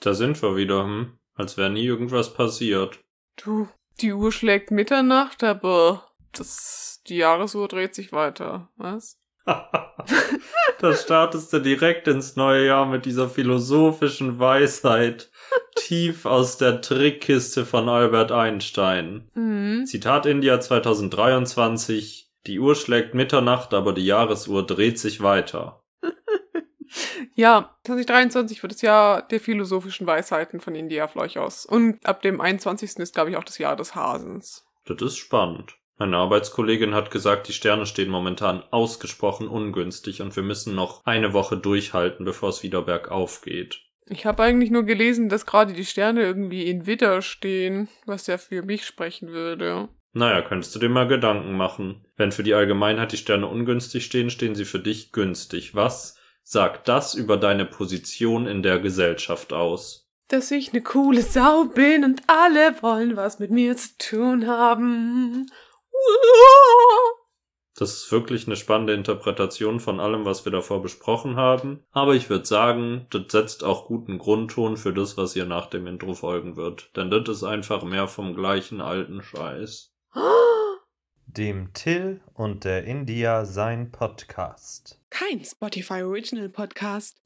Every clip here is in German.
Da sind wir wieder, hm? Als wäre nie irgendwas passiert. Du, die Uhr schlägt Mitternacht, aber das, die Jahresuhr dreht sich weiter. Was? da startest du direkt ins neue Jahr mit dieser philosophischen Weisheit tief aus der Trickkiste von Albert Einstein. Mhm. Zitat India 2023. Die Uhr schlägt Mitternacht, aber die Jahresuhr dreht sich weiter. Ja, 2023 wird das Jahr der philosophischen Weisheiten von India Fleuch aus. Und ab dem 21. ist, glaube ich, auch das Jahr des Hasens. Das ist spannend. Meine Arbeitskollegin hat gesagt, die Sterne stehen momentan ausgesprochen ungünstig und wir müssen noch eine Woche durchhalten, bevor es wieder bergauf geht. Ich habe eigentlich nur gelesen, dass gerade die Sterne irgendwie in Widder stehen, was ja für mich sprechen würde. Naja, könntest du dir mal Gedanken machen. Wenn für die Allgemeinheit die Sterne ungünstig stehen, stehen sie für dich günstig. Was sagt das über deine Position in der Gesellschaft aus? Dass ich ne coole Sau bin und alle wollen was mit mir zu tun haben. Das ist wirklich eine spannende Interpretation von allem, was wir davor besprochen haben. Aber ich würde sagen, das setzt auch guten Grundton für das, was hier nach dem Intro folgen wird. Denn das ist einfach mehr vom gleichen alten Scheiß. Dem Till und der India sein Podcast. Kein Spotify Original Podcast.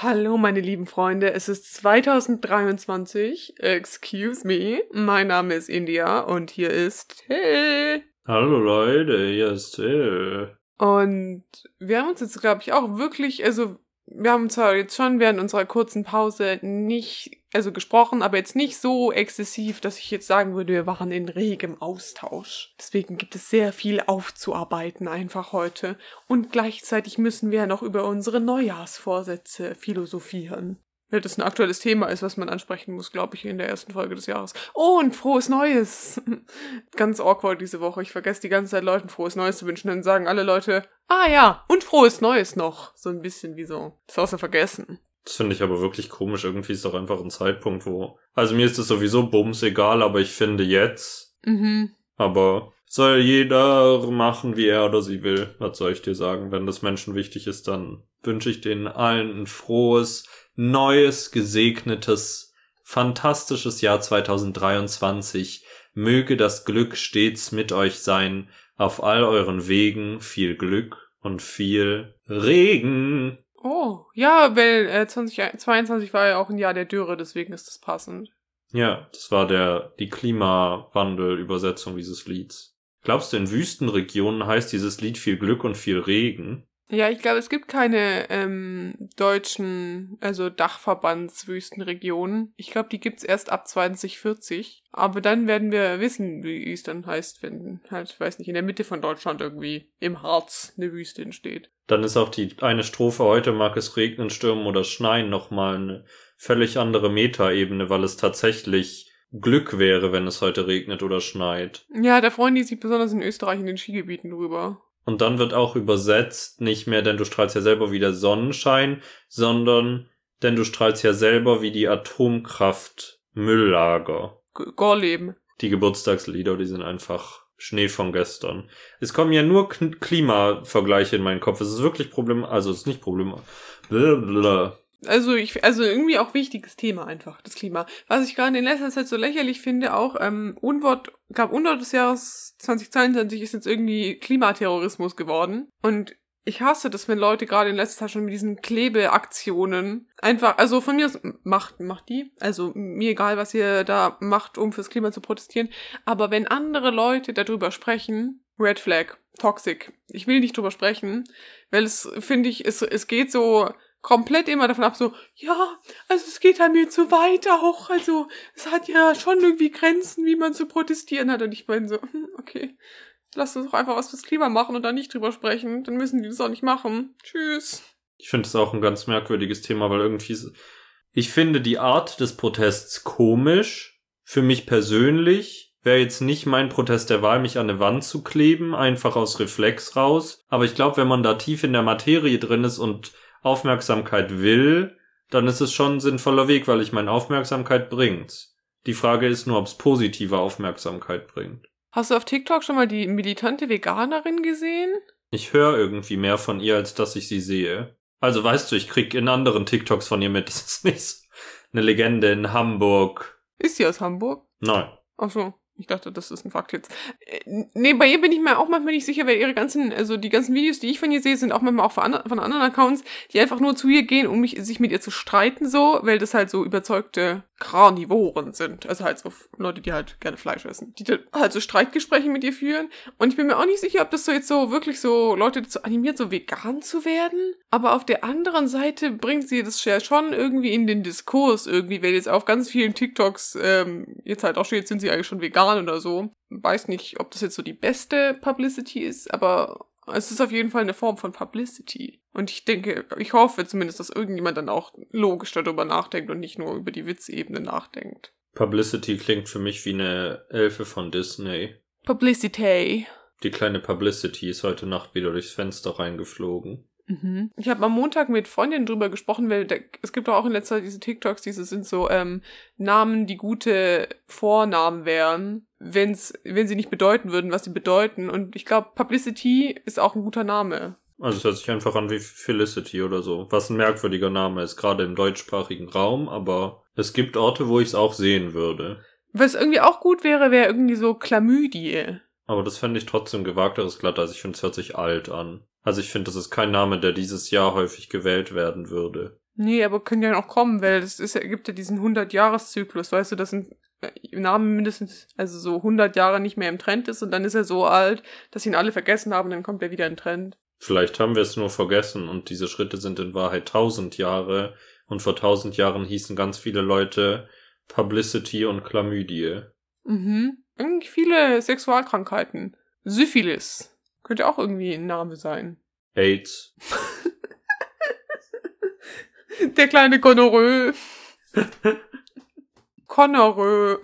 Hallo, meine lieben Freunde. Es ist 2023. Excuse me. Mein Name ist India und hier ist Till. Hallo Leute, hier ist Till. Und wir haben uns jetzt, glaube ich, auch wirklich, also wir haben zwar jetzt schon während unserer kurzen Pause nicht, also gesprochen, aber jetzt nicht so exzessiv, dass ich jetzt sagen würde, wir waren in regem Austausch. Deswegen gibt es sehr viel aufzuarbeiten einfach heute. Und gleichzeitig müssen wir ja noch über unsere Neujahrsvorsätze philosophieren. Weil das ein aktuelles Thema ist, was man ansprechen muss, glaube ich, in der ersten Folge des Jahres. Oh, und frohes Neues! Ganz awkward diese Woche. Ich vergesse die ganze Zeit Leuten frohes Neues zu wünschen. Dann sagen alle Leute, ah ja, und frohes Neues noch. So ein bisschen wie so. Das außer vergessen. Das finde ich aber wirklich komisch. Irgendwie ist doch einfach ein Zeitpunkt, wo. Also mir ist es sowieso bums egal, aber ich finde jetzt. Mhm. Aber soll jeder machen, wie er oder sie will. Was soll ich dir sagen? Wenn das Menschen wichtig ist, dann wünsche ich denen allen ein frohes, neues, gesegnetes, fantastisches Jahr 2023. Möge das Glück stets mit euch sein. Auf all euren Wegen viel Glück und viel Regen. Oh, ja, weil äh, 2022 war ja auch ein Jahr der Dürre, deswegen ist das passend. Ja, das war der die Klimawandel-Übersetzung dieses Lieds. Glaubst du, in Wüstenregionen heißt dieses Lied viel Glück und viel Regen? Ja, ich glaube, es gibt keine ähm, deutschen, also Dachverbandswüstenregionen. Ich glaube, die gibt's erst ab 2040. Aber dann werden wir wissen, wie es dann heißt, wenn halt, weiß nicht, in der Mitte von Deutschland irgendwie im Harz eine Wüste entsteht. Dann ist auch die eine Strophe heute mag es regnen, stürmen oder schneien nochmal eine völlig andere Metaebene, weil es tatsächlich Glück wäre, wenn es heute regnet oder schneit. Ja, da freuen die sich besonders in Österreich in den Skigebieten drüber. Und dann wird auch übersetzt nicht mehr, denn du strahlst ja selber wie der Sonnenschein, sondern denn du strahlst ja selber wie die Atomkraft Mülllager. Gorleben. Die Geburtstagslieder, die sind einfach Schnee von gestern. Es kommen ja nur K Klimavergleiche in meinen Kopf. Es ist wirklich Problem, also es ist nicht Problem. Blablabla. Also ich, also irgendwie auch wichtiges Thema einfach, das Klima. Was ich gerade in letzter Zeit so lächerlich finde, auch ähm, Unwort, gab Unwort des Jahres 2022 ist jetzt irgendwie Klimaterrorismus geworden. Und ich hasse das, wenn Leute gerade in letzter Zeit schon mit diesen Klebeaktionen einfach, also von mir aus, macht, macht die. Also mir egal, was ihr da macht, um fürs Klima zu protestieren. Aber wenn andere Leute darüber sprechen, Red Flag, toxic. Ich will nicht drüber sprechen, weil es, finde ich, es, es geht so, komplett immer davon ab, so, ja, also es geht an mir zu weit auch, also es hat ja schon irgendwie Grenzen, wie man zu protestieren hat. Und ich meine so, hm, okay, lass uns doch einfach was fürs Klima machen und dann nicht drüber sprechen, dann müssen die das auch nicht machen. Tschüss. Ich finde es auch ein ganz merkwürdiges Thema, weil irgendwie, ich finde die Art des Protests komisch. Für mich persönlich wäre jetzt nicht mein Protest der Wahl, mich an eine Wand zu kleben, einfach aus Reflex raus. Aber ich glaube, wenn man da tief in der Materie drin ist und Aufmerksamkeit will, dann ist es schon ein sinnvoller Weg, weil ich meine Aufmerksamkeit bringt. Die Frage ist nur, ob es positive Aufmerksamkeit bringt. Hast du auf TikTok schon mal die militante Veganerin gesehen? Ich höre irgendwie mehr von ihr, als dass ich sie sehe. Also weißt du, ich krieg in anderen TikToks von ihr mit, das ist nicht so eine Legende in Hamburg. Ist sie aus Hamburg? Nein. Ach so. Ich dachte, das ist ein Fakt jetzt. Äh, nee, bei ihr bin ich mir auch manchmal nicht sicher, weil ihre ganzen, also die ganzen Videos, die ich von ihr sehe, sind auch manchmal auch von, andre, von anderen Accounts, die einfach nur zu ihr gehen, um mich, sich mit ihr zu streiten, so, weil das halt so überzeugte Karnivoren sind. Also halt so Leute, die halt gerne Fleisch essen. Die dann halt so Streitgespräche mit ihr führen. Und ich bin mir auch nicht sicher, ob das so jetzt so wirklich so Leute dazu animiert, so vegan zu werden. Aber auf der anderen Seite bringt sie das ja schon irgendwie in den Diskurs irgendwie, weil jetzt auf ganz vielen TikToks ähm, jetzt halt auch steht, sind sie eigentlich schon vegan oder so. Weiß nicht, ob das jetzt so die beste Publicity ist, aber es ist auf jeden Fall eine Form von Publicity. Und ich denke, ich hoffe zumindest, dass irgendjemand dann auch logisch darüber nachdenkt und nicht nur über die Witzebene nachdenkt. Publicity klingt für mich wie eine Elfe von Disney. Publicity. Die kleine Publicity ist heute Nacht wieder durchs Fenster reingeflogen. Mhm. Ich habe am Montag mit Freundinnen drüber gesprochen, weil der, es gibt auch in letzter Zeit diese TikToks, diese sind so ähm, Namen, die gute Vornamen wären, wenn's, wenn sie nicht bedeuten würden, was sie bedeuten. Und ich glaube, Publicity ist auch ein guter Name. Also es hört sich einfach an wie Felicity oder so, was ein merkwürdiger Name ist, gerade im deutschsprachigen Raum, aber es gibt Orte, wo ich es auch sehen würde. Was irgendwie auch gut wäre, wäre irgendwie so Chlamydie. Aber das fände ich trotzdem gewagteres Glatt, also ich finde es hört sich alt an. Also ich finde, das ist kein Name, der dieses Jahr häufig gewählt werden würde. Nee, aber können ja noch kommen, weil es ist, gibt ja diesen 100-Jahres-Zyklus, weißt du, das sind äh, Namen mindestens, also so 100 Jahre nicht mehr im Trend ist und dann ist er so alt, dass ihn alle vergessen haben, dann kommt er wieder in Trend. Vielleicht haben wir es nur vergessen und diese Schritte sind in Wahrheit 1000 Jahre und vor 1000 Jahren hießen ganz viele Leute Publicity und Chlamydie. Mhm. Irgendwie viele Sexualkrankheiten. Syphilis. Könnte auch irgendwie ein Name sein. AIDS. Der kleine Gonorrhoe. Connorö.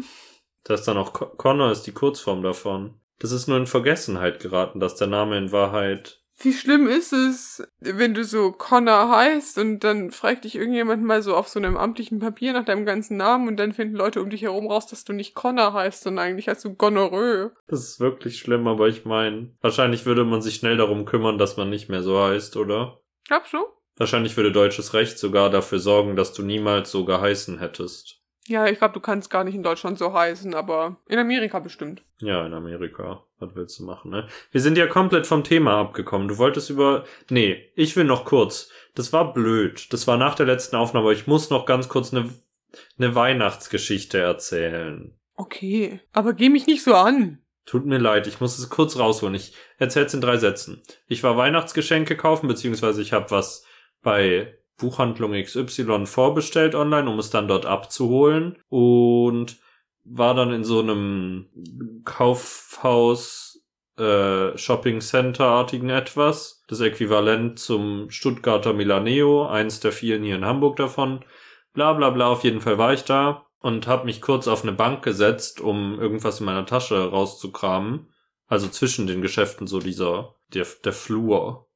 Das ist dann auch Co Connor ist die Kurzform davon. Das ist nur in Vergessenheit geraten, dass der Name in Wahrheit. Wie schlimm ist es, wenn du so Connor heißt und dann fragt dich irgendjemand mal so auf so einem amtlichen Papier nach deinem ganzen Namen und dann finden Leute um dich herum raus, dass du nicht Connor heißt, sondern eigentlich heißt du Gonorrhoe. Das ist wirklich schlimm, aber ich meine, wahrscheinlich würde man sich schnell darum kümmern, dass man nicht mehr so heißt, oder? Glaubst du? Wahrscheinlich würde deutsches Recht sogar dafür sorgen, dass du niemals so geheißen hättest. Ja, ich glaube, du kannst gar nicht in Deutschland so heißen, aber in Amerika bestimmt. Ja, in Amerika. Was willst du machen, ne? Wir sind ja komplett vom Thema abgekommen. Du wolltest über. Nee, ich will noch kurz. Das war blöd. Das war nach der letzten Aufnahme, aber ich muss noch ganz kurz eine, eine Weihnachtsgeschichte erzählen. Okay, aber geh mich nicht so an. Tut mir leid, ich muss es kurz rausholen. Ich erzähl's in drei Sätzen. Ich war Weihnachtsgeschenke kaufen, beziehungsweise ich habe was bei Buchhandlung XY vorbestellt online, um es dann dort abzuholen und war dann in so einem Kaufhaus äh, Shopping Center artigen etwas, das Äquivalent zum Stuttgarter Milaneo, eins der vielen hier in Hamburg davon. Bla bla bla, auf jeden Fall war ich da und habe mich kurz auf eine Bank gesetzt, um irgendwas in meiner Tasche rauszukramen. Also zwischen den Geschäften so dieser der der Flur,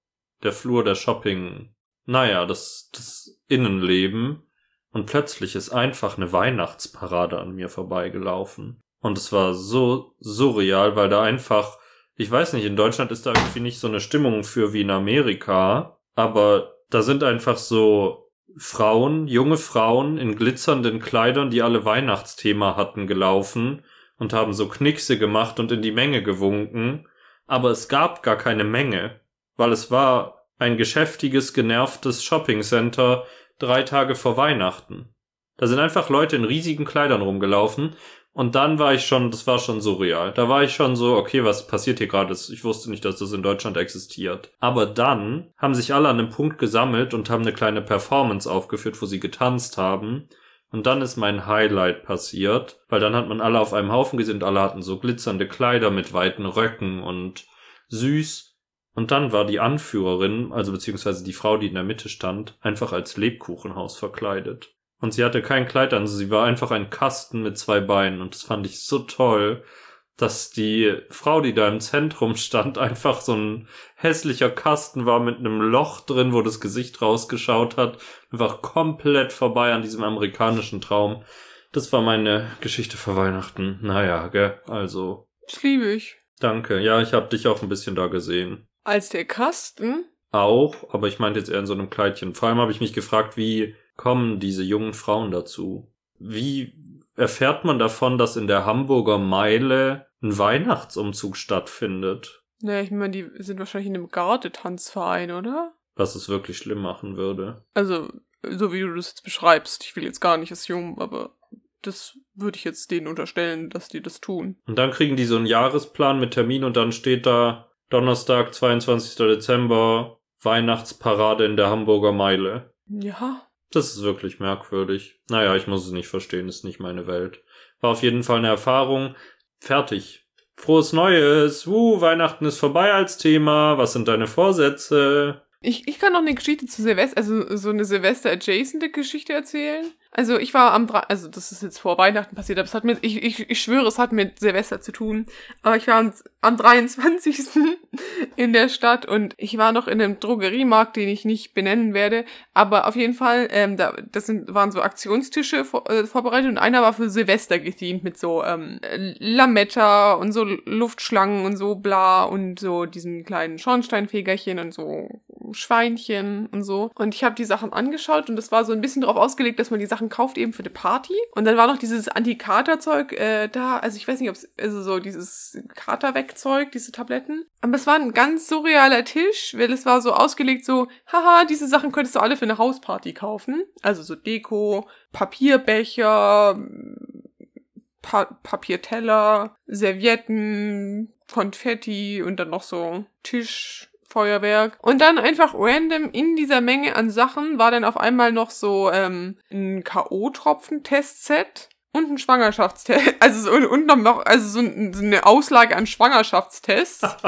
der Flur der Shopping naja, das, das Innenleben. Und plötzlich ist einfach eine Weihnachtsparade an mir vorbeigelaufen. Und es war so surreal, weil da einfach, ich weiß nicht, in Deutschland ist da irgendwie nicht so eine Stimmung für wie in Amerika, aber da sind einfach so Frauen, junge Frauen in glitzernden Kleidern, die alle Weihnachtsthema hatten, gelaufen und haben so Knickse gemacht und in die Menge gewunken. Aber es gab gar keine Menge, weil es war ein geschäftiges, genervtes Shoppingcenter drei Tage vor Weihnachten. Da sind einfach Leute in riesigen Kleidern rumgelaufen und dann war ich schon, das war schon surreal. Da war ich schon so, okay, was passiert hier gerade? Ich wusste nicht, dass das in Deutschland existiert. Aber dann haben sich alle an einem Punkt gesammelt und haben eine kleine Performance aufgeführt, wo sie getanzt haben. Und dann ist mein Highlight passiert, weil dann hat man alle auf einem Haufen gesehen und alle hatten so glitzernde Kleider mit weiten Röcken und süß. Und dann war die Anführerin, also beziehungsweise die Frau, die in der Mitte stand, einfach als Lebkuchenhaus verkleidet. Und sie hatte kein Kleid an, sie war einfach ein Kasten mit zwei Beinen und das fand ich so toll, dass die Frau, die da im Zentrum stand, einfach so ein hässlicher Kasten war mit einem Loch drin, wo das Gesicht rausgeschaut hat, einfach komplett vorbei an diesem amerikanischen Traum. Das war meine Geschichte für Weihnachten. Naja, gell, also. Das liebe ich. Danke. Ja, ich hab dich auch ein bisschen da gesehen. Als der Kasten? Auch, aber ich meinte jetzt eher in so einem Kleidchen. Vor allem habe ich mich gefragt, wie kommen diese jungen Frauen dazu? Wie erfährt man davon, dass in der Hamburger Meile ein Weihnachtsumzug stattfindet? Naja, ich meine, die sind wahrscheinlich in einem Gardetanzverein, oder? Was es wirklich schlimm machen würde. Also, so wie du das jetzt beschreibst. Ich will jetzt gar nicht assumen, aber das würde ich jetzt denen unterstellen, dass die das tun. Und dann kriegen die so einen Jahresplan mit Termin und dann steht da Donnerstag, 22. Dezember, Weihnachtsparade in der Hamburger Meile. Ja. Das ist wirklich merkwürdig. Naja, ich muss es nicht verstehen, ist nicht meine Welt. War auf jeden Fall eine Erfahrung. Fertig. Frohes Neues. Uh, Weihnachten ist vorbei als Thema. Was sind deine Vorsätze? Ich, ich kann noch eine Geschichte zu Silvester, also so eine Silvester-adjacente Geschichte erzählen. Also ich war am, Dre- also das ist jetzt vor Weihnachten passiert, aber es hat mit, ich, ich, ich schwöre, es hat mit Silvester zu tun. Aber ich war am, am 23. in der Stadt und ich war noch in einem Drogeriemarkt, den ich nicht benennen werde. Aber auf jeden Fall, ähm, da, das sind, waren so Aktionstische vor, äh, vorbereitet und einer war für Silvester gethemt mit so ähm, Lametta und so Luftschlangen und so bla und so diesen kleinen Schornsteinfegerchen und so Schweinchen und so. Und ich habe die Sachen angeschaut und das war so ein bisschen darauf ausgelegt, dass man die Sachen kauft eben für die Party. Und dann war noch dieses Anti-Kater-Zeug äh, da. Also ich weiß nicht, ob es, also so dieses Kater-Wegzeug, diese Tabletten. Aber es war ein ganz surrealer Tisch, weil es war so ausgelegt so, haha, diese Sachen könntest du alle für eine Hausparty kaufen. Also so Deko, Papierbecher, pa Papierteller, Servietten, Konfetti und dann noch so Tischfeuerwerk. Und dann einfach random in dieser Menge an Sachen war dann auf einmal noch so ähm, ein K.O.-Tropfen-Testset und ein Schwangerschaftstest. Also so, und noch, also so, ein, so eine Auslage an Schwangerschaftstests.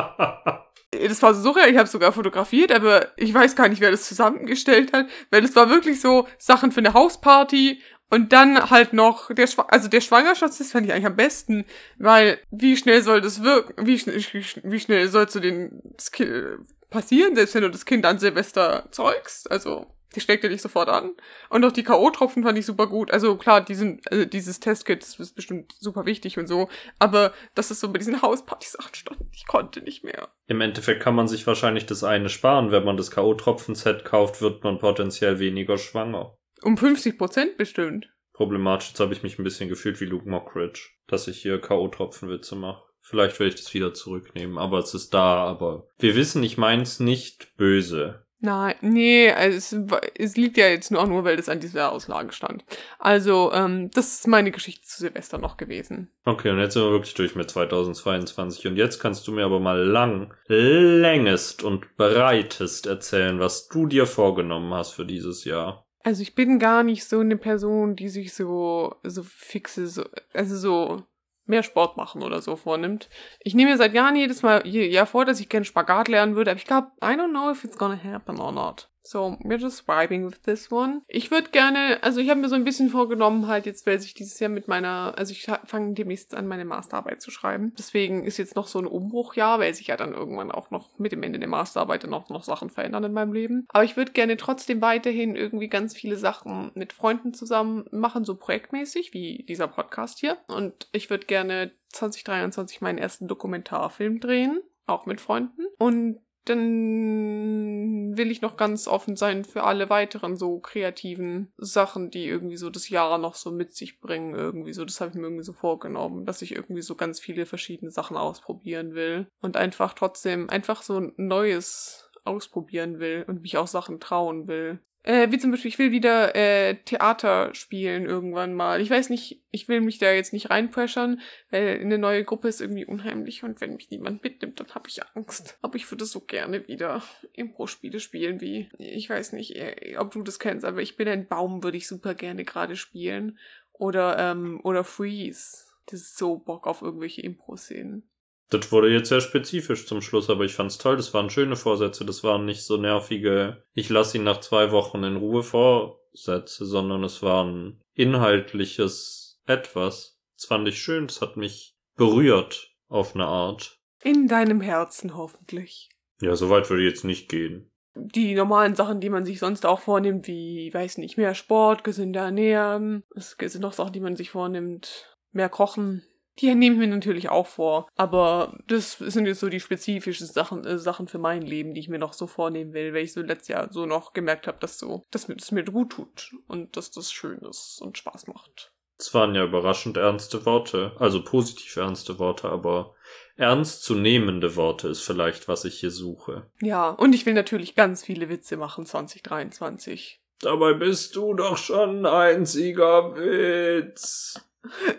Das war so surreal, ich habe sogar fotografiert, aber ich weiß gar nicht, wer das zusammengestellt hat, weil es war wirklich so Sachen für eine Hausparty und dann halt noch der Schwa also der Schwangerschaftstest fand ich eigentlich am besten, weil wie schnell soll das wirken, wie, schnell wie schnell sollst du den Kind passieren, selbst wenn du das Kind an Silvester zeugst, also die steckt ja nicht sofort an. Und auch die K.O.-Tropfen fand ich super gut. Also klar, die sind, also dieses Testkit ist bestimmt super wichtig und so. Aber dass es so bei diesen Hausparty-Sachen stand, ich konnte nicht mehr. Im Endeffekt kann man sich wahrscheinlich das eine sparen. Wenn man das K.O.-Tropfen-Set kauft, wird man potenziell weniger schwanger. Um 50 Prozent bestimmt. Problematisch, jetzt habe ich mich ein bisschen gefühlt wie Luke Mockridge, dass ich hier K.O.-Tropfen-Witze mache. Vielleicht werde ich das wieder zurücknehmen, aber es ist da, aber wir wissen, ich mein's nicht böse. Nein, nee, also es, es liegt ja jetzt nur auch nur, weil das an dieser Auslage stand. Also, ähm, das ist meine Geschichte zu Silvester noch gewesen. Okay, und jetzt sind wir wirklich durch mit 2022. Und jetzt kannst du mir aber mal lang, längest und breitest erzählen, was du dir vorgenommen hast für dieses Jahr. Also ich bin gar nicht so eine Person, die sich so, so fixe, so, also so mehr Sport machen oder so vornimmt. Ich nehme mir seit Jahren jedes Mal je, Jahr vor, dass ich gerne Spagat lernen würde, aber ich glaube, I don't know if it's gonna happen or not. So, we're just vibing with this one. Ich würde gerne, also ich habe mir so ein bisschen vorgenommen, halt jetzt, weil ich dieses Jahr mit meiner, also ich fange demnächst an, meine Masterarbeit zu schreiben. Deswegen ist jetzt noch so ein Umbruchjahr, weil sich ja dann irgendwann auch noch mit dem Ende der Masterarbeit dann auch noch Sachen verändern in meinem Leben. Aber ich würde gerne trotzdem weiterhin irgendwie ganz viele Sachen mit Freunden zusammen machen, so projektmäßig, wie dieser Podcast hier. Und ich würde gerne 2023 meinen ersten Dokumentarfilm drehen, auch mit Freunden. Und dann will ich noch ganz offen sein für alle weiteren so kreativen Sachen, die irgendwie so das Jahr noch so mit sich bringen. Irgendwie so, das habe ich mir irgendwie so vorgenommen, dass ich irgendwie so ganz viele verschiedene Sachen ausprobieren will und einfach trotzdem einfach so ein Neues ausprobieren will und mich auch Sachen trauen will. Äh, wie zum Beispiel, ich will wieder äh, Theater spielen irgendwann mal. Ich weiß nicht, ich will mich da jetzt nicht reinpressern, weil eine neue Gruppe ist irgendwie unheimlich und wenn mich niemand mitnimmt, dann habe ich Angst. Aber ich würde so gerne wieder Impro-Spiele spielen, wie, ich weiß nicht, äh, ob du das kennst, aber ich bin ein Baum, würde ich super gerne gerade spielen. Oder, ähm, oder Freeze. Das ist so Bock auf irgendwelche Impro-Szenen. Das wurde jetzt sehr spezifisch zum Schluss, aber ich fand's toll. Das waren schöne Vorsätze. Das waren nicht so nervige, ich lasse ihn nach zwei Wochen in Ruhe Vorsätze, sondern es war ein inhaltliches etwas. Das fand ich schön. Das hat mich berührt auf eine Art. In deinem Herzen hoffentlich. Ja, so weit würde ich jetzt nicht gehen. Die normalen Sachen, die man sich sonst auch vornimmt, wie, weiß nicht, mehr Sport, gesünder ernähren. Es sind noch Sachen, die man sich vornimmt. Mehr kochen, Die nehme ich mir natürlich auch vor. Aber das sind jetzt so die spezifischen Sachen, äh, Sachen für mein Leben, die ich mir noch so vornehmen will, weil ich so letztes Jahr so noch gemerkt habe, dass so, dass mir das mir gut tut und dass das schön ist und Spaß macht. Es waren ja überraschend ernste Worte, also positiv ernste Worte, aber ernstzunehmende Worte ist vielleicht, was ich hier suche. Ja, und ich will natürlich ganz viele Witze machen 2023. Dabei bist du doch schon ein einziger Witz.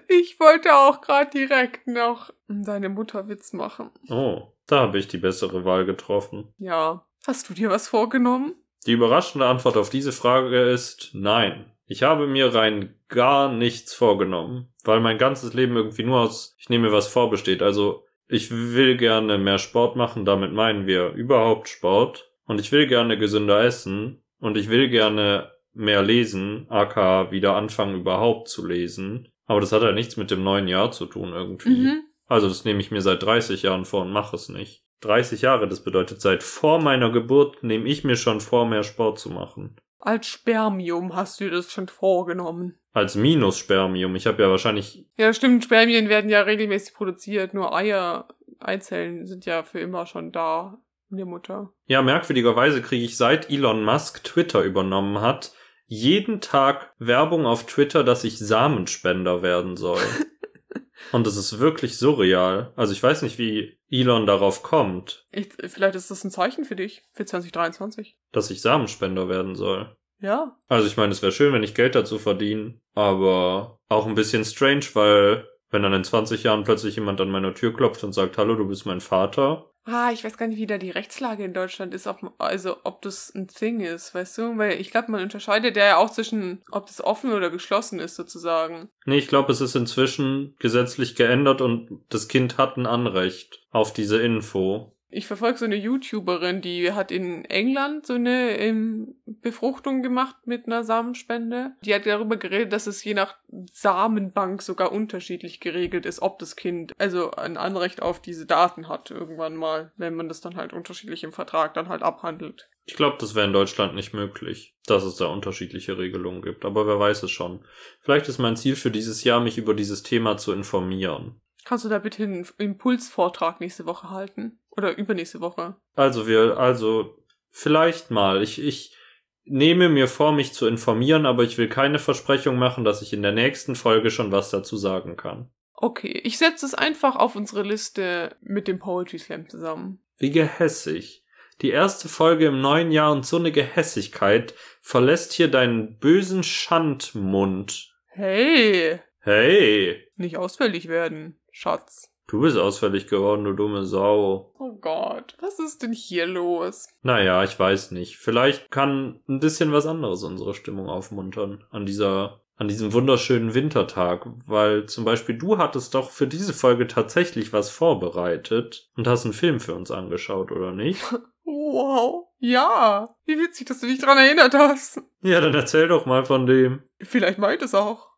Ich wollte auch gerade direkt noch deine Mutter Witz machen. Oh, da habe ich die bessere Wahl getroffen. Ja. Hast du dir was vorgenommen? Die überraschende Antwort auf diese Frage ist nein. Ich habe mir rein gar nichts vorgenommen, weil mein ganzes Leben irgendwie nur aus ich nehme mir was vor besteht. Also ich will gerne mehr Sport machen, damit meinen wir überhaupt Sport. Und ich will gerne gesünder essen. Und ich will gerne mehr lesen, aka wieder anfangen überhaupt zu lesen. Aber das hat ja nichts mit dem neuen Jahr zu tun irgendwie. Mhm. Also das nehme ich mir seit 30 Jahren vor und mache es nicht. 30 Jahre, das bedeutet seit vor meiner Geburt nehme ich mir schon vor, mehr Sport zu machen. Als Spermium hast du dir das schon vorgenommen. Als Minusspermium. Ich habe ja wahrscheinlich Ja, stimmt, Spermien werden ja regelmäßig produziert, nur Eier, Eizellen sind ja für immer schon da in der Mutter. Ja, merkwürdigerweise kriege ich seit Elon Musk Twitter übernommen hat, jeden Tag Werbung auf Twitter, dass ich Samenspender werden soll. Und das ist wirklich surreal. Also ich weiß nicht, wie Elon darauf kommt, Ich, vielleicht ist das ein Zeichen für dich, für 2023. dass ich Samenspender werden soll. Ja. Also ich meine, es wäre schön, wenn ich Geld dazu verdiene, aber auch ein bisschen strange, weil wenn dann in 20 Jahren plötzlich jemand an meiner Tür klopft und sagt, hallo, du bist mein Vater, Ah, ich weiß gar nicht, wie da die Rechtslage in Deutschland ist, ob, also ob das ein Thing ist, weißt du? Weil ich glaube, man unterscheidet ja auch zwischen, ob das offen oder geschlossen ist, sozusagen. Nee, ich glaube, es ist inzwischen gesetzlich geändert und das Kind hat ein Anrecht auf diese Info. Ich verfolge so eine YouTuberin, die hat in England so eine ähm, Befruchtung gemacht mit einer Samenspende. Die hat darüber geredet, dass es je nach Samenbank sogar unterschiedlich geregelt ist, ob das Kind also ein Anrecht auf diese Daten hat irgendwann mal, wenn man das dann halt unterschiedlich im Vertrag dann halt abhandelt. Ich glaube, das wäre in Deutschland nicht möglich, dass es da unterschiedliche Regelungen gibt, aber wer weiß es schon. Vielleicht ist mein Ziel für dieses Jahr, mich über dieses Thema zu informieren. Kannst du da bitte einen Impulsvortrag nächste Woche halten? Oder übernächste Woche? Also wir, also vielleicht mal. Ich, ich nehme mir vor, mich zu informieren, aber ich will keine Versprechung machen, dass ich in der nächsten Folge schon was dazu sagen kann. Okay, ich setze es einfach auf unsere Liste mit dem Poetry Slam zusammen. Wie gehässig. Die erste Folge im neuen Jahr und so eine Gehässigkeit verlässt hier deinen bösen Schandmund. Hey, Hey, nicht ausfällig werden, Schatz. Du bist ausfällig geworden, du dumme Sau. Oh Gott, was ist denn hier los? Naja, ich weiß nicht. Vielleicht kann ein bisschen was anderes unsere Stimmung aufmuntern an dieser, an diesem wunderschönen Wintertag, weil zum Beispiel du hattest doch für diese Folge tatsächlich was vorbereitet und hast einen Film für uns angeschaut, oder nicht? Wow. Ja, wie witzig, dass du dich dran erinnert hast. Ja, dann erzähl doch mal von dem. Vielleicht meint es auch.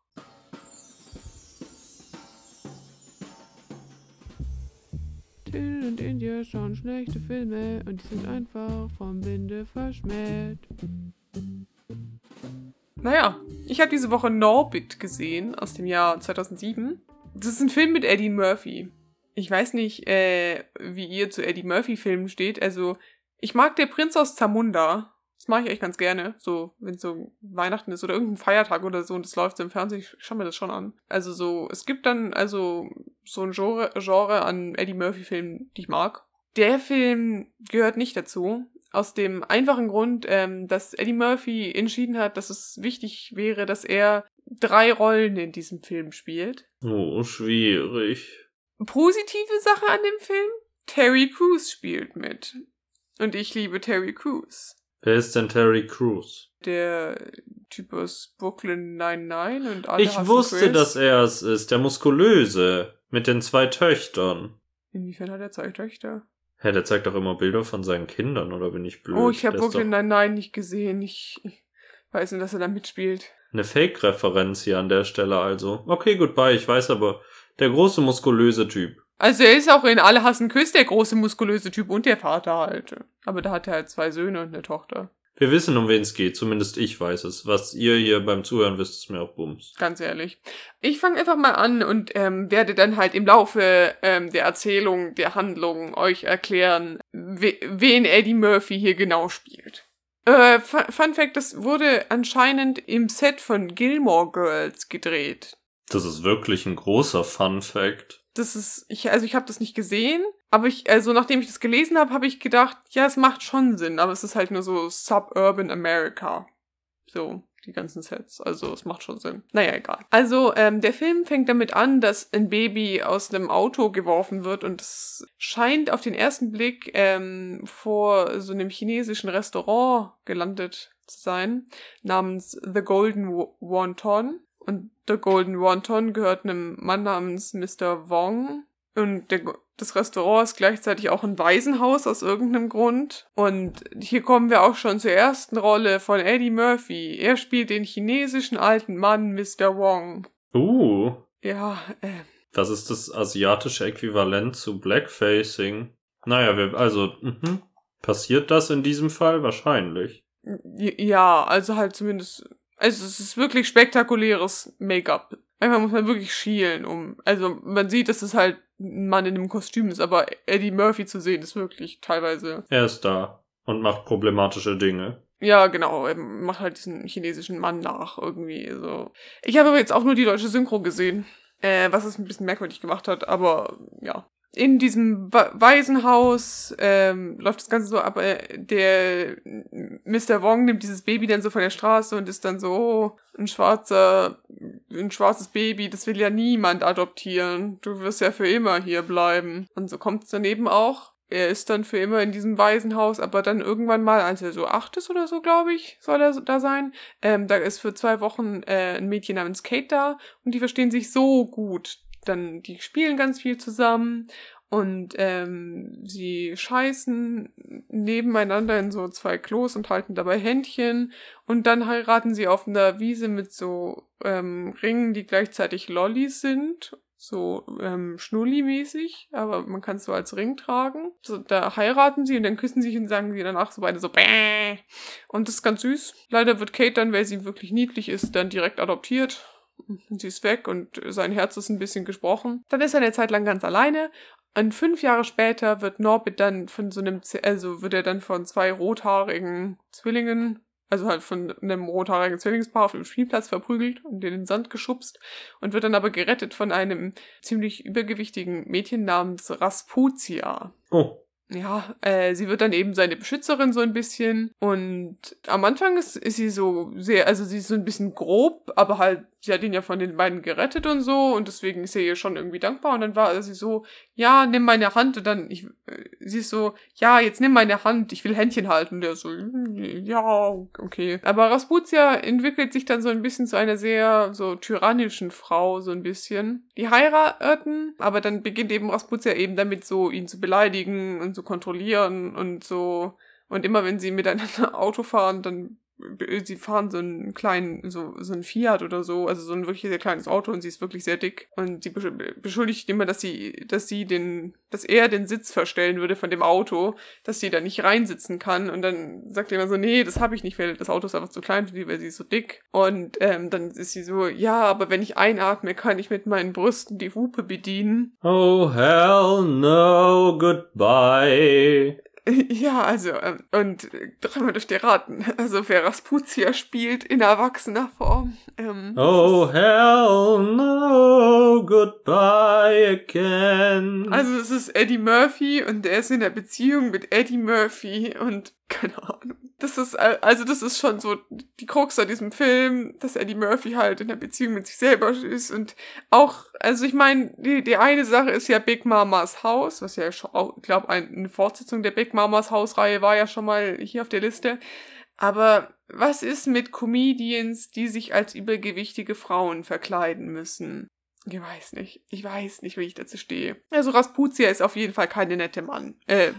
Und India schauen schlechte Filme und die sind einfach vom Winde verschmäht. Naja, ich habe diese Woche Norbit gesehen aus dem Jahr 2007. Das ist ein Film mit Eddie Murphy. Ich weiß nicht, äh, wie ihr zu Eddie Murphy-Filmen steht. Also, ich mag Der Prinz aus Zamunda. Das mache ich echt ganz gerne. So, wenn so Weihnachten ist oder irgendein Feiertag oder so und das läuft so im Fernsehen, ich schaue mir das schon an. Also so, es gibt dann also so ein Genre, Genre an Eddie Murphy-Filmen, die ich mag. Der Film gehört nicht dazu. Aus dem einfachen Grund, ähm, dass Eddie Murphy entschieden hat, dass es wichtig wäre, dass er drei Rollen in diesem Film spielt. Oh, schwierig. Positive Sache an dem Film? Terry Crews spielt mit. Und ich liebe Terry Crews. Wer ist denn Terry Crews? Der Typ aus Brooklyn 99 und alle Ich wusste, Chris. dass er es ist, der Muskulöse. Mit den zwei Töchtern. Inwiefern hat er zwei Töchter? Hä, der zeigt doch immer Bilder von seinen Kindern, oder bin ich blöd? oh, ich habe Brooklyn doch 99 nicht gesehen. Ich, ich weiß nur, dass er da mitspielt. Eine Fake-Referenz hier an der Stelle also. Okay, goodbye, ich weiß aber, der große muskulöse Typ. Also er ist auch in Alle hassen Chris der große muskulöse Typ und der Vater halt. Aber da hat er halt zwei Söhne und eine Tochter. Wir wissen, um wen es geht. Zumindest ich weiß es. Was ihr hier beim Zuhören wisst, ist mir auch Bums. Ganz ehrlich. Ich fange einfach mal an und ähm, werde dann halt im Laufe ähm, der Erzählung, der Handlung euch erklären, we wen Eddie Murphy hier genau spielt. Äh, Fun Fact, das wurde anscheinend im Set von Gilmore Girls gedreht. Das ist wirklich ein großer Fun Fact. Das ist, ich, also ich habe das nicht gesehen, aber ich, also nachdem ich das gelesen habe, habe ich gedacht, ja, es macht schon Sinn, aber es ist halt nur so Suburban America. So, die ganzen Sets. Also es macht schon Sinn. Naja, egal. Also ähm, der Film fängt damit an, dass ein Baby aus einem Auto geworfen wird und es scheint auf den ersten Blick ähm, vor so einem chinesischen Restaurant gelandet zu sein, namens The Golden Wonton. Und The Golden Wonton gehört einem Mann namens Mr. Wong. Und der, das Restaurant ist gleichzeitig auch ein Waisenhaus aus irgendeinem Grund. Und hier kommen wir auch schon zur ersten Rolle von Eddie Murphy. Er spielt den chinesischen alten Mann Mr. Wong. Uh. Ja, äh. Das ist das asiatische Äquivalent zu Blackfacing. Naja, wir, also, mhm. passiert das in diesem Fall? Wahrscheinlich. Ja, also halt zumindest also es ist wirklich spektakuläres Make-up. Einfach muss man wirklich schielen, um. Also man sieht, dass es halt ein Mann in einem Kostüm ist, aber Eddie Murphy zu sehen ist wirklich teilweise. Er ist da und macht problematische Dinge. Ja, genau. Er macht halt diesen chinesischen Mann nach irgendwie so. Ich habe aber jetzt auch nur die deutsche Synchro gesehen, äh, was es ein bisschen merkwürdig gemacht hat, aber ja in diesem Waisenhaus ähm, läuft das Ganze so ab, äh, der Mr. Wong nimmt dieses Baby dann so von der Straße und ist dann so, oh, ein schwarzer, ein schwarzes Baby, das will ja niemand adoptieren. Du wirst ja für immer hier bleiben. Und so kommt es daneben auch. Er ist dann für immer in diesem Waisenhaus, aber dann irgendwann mal, als er so acht ist oder so, glaube ich, soll er da sein, ähm, da ist für zwei Wochen äh, ein Mädchen namens Kate da und die verstehen sich so gut, dann, die spielen ganz viel zusammen und ähm, sie scheißen nebeneinander in so zwei Klos und halten dabei Händchen und dann heiraten sie auf einer Wiese mit so ähm, Ringen, die gleichzeitig Lollis sind, so ähm, Schnulli-mäßig, aber man kann es so als Ring tragen. So, da heiraten sie und dann küssen sich und sagen sie danach so beide so Bäh. Und das ist ganz süß. Leider wird Kate dann, weil sie wirklich niedlich ist, dann direkt adoptiert sie ist weg und sein Herz ist ein bisschen gesprochen. Dann ist er eine Zeit lang ganz alleine. Und fünf Jahre später wird Norbit dann von so einem, also wird er dann von zwei rothaarigen Zwillingen, also halt von einem rothaarigen Zwillingspaar auf dem Spielplatz verprügelt und in den Sand geschubst und wird dann aber gerettet von einem ziemlich übergewichtigen Mädchen namens Rasputia. Oh ja, äh, sie wird dann eben seine Beschützerin so ein bisschen. Und am Anfang ist, ist sie so sehr, also sie ist so ein bisschen grob, aber halt, sie hat ihn ja von den beiden gerettet und so. Und deswegen ist er ihr schon irgendwie dankbar. Und dann war sie so, ja, nimm meine Hand. Und dann, ich, äh, sie ist so, ja, jetzt nimm meine Hand, ich will Händchen halten. Und der so, ja, okay. Aber Rasputia entwickelt sich dann so ein bisschen zu einer sehr so tyrannischen Frau, so ein bisschen. Die heiraten, aber dann beginnt eben Rasputia eben damit so, ihn zu beleidigen und zu kontrollieren und so. Und immer wenn sie miteinander Auto fahren, dann sie fahren so einen kleinen, so, so ein Fiat oder so, also so ein wirklich sehr kleines Auto und sie ist wirklich sehr dick. Und sie beschuldigt immer, dass sie, dass sie den, dass er den Sitz verstellen würde von dem Auto, dass sie da nicht reinsitzen kann. Und dann sagt er immer so, nee, das habe ich nicht, weil das Auto ist einfach zu klein für sie, weil sie ist so dick. Und ähm, dann ist sie so, ja, aber wenn ich einatme, kann ich mit meinen Brüsten die Hupe bedienen. Oh hell no, goodbye. Ja, also, ähm, und dreimal dürft ihr raten. Also, wer Rasputia spielt in erwachsener Form. Ähm, oh, hell no, goodbye again. Also, es ist Eddie Murphy und er ist in der Beziehung mit Eddie Murphy und keine Ahnung. Das ist, also das ist schon so die Krux an diesem Film, dass Eddie Murphy halt in der Beziehung mit sich selber ist und auch, also ich meine, die, die eine Sache ist ja Big Mamas Haus, was ja schon, ich glaube, eine Fortsetzung der Big Mamas Hausreihe war ja schon mal hier auf der Liste. Aber was ist mit Comedians, die sich als übergewichtige Frauen verkleiden müssen? Ich weiß nicht. Ich weiß nicht, wie ich dazu stehe. Also Rasputia ist auf jeden Fall keine nette Mann. Äh.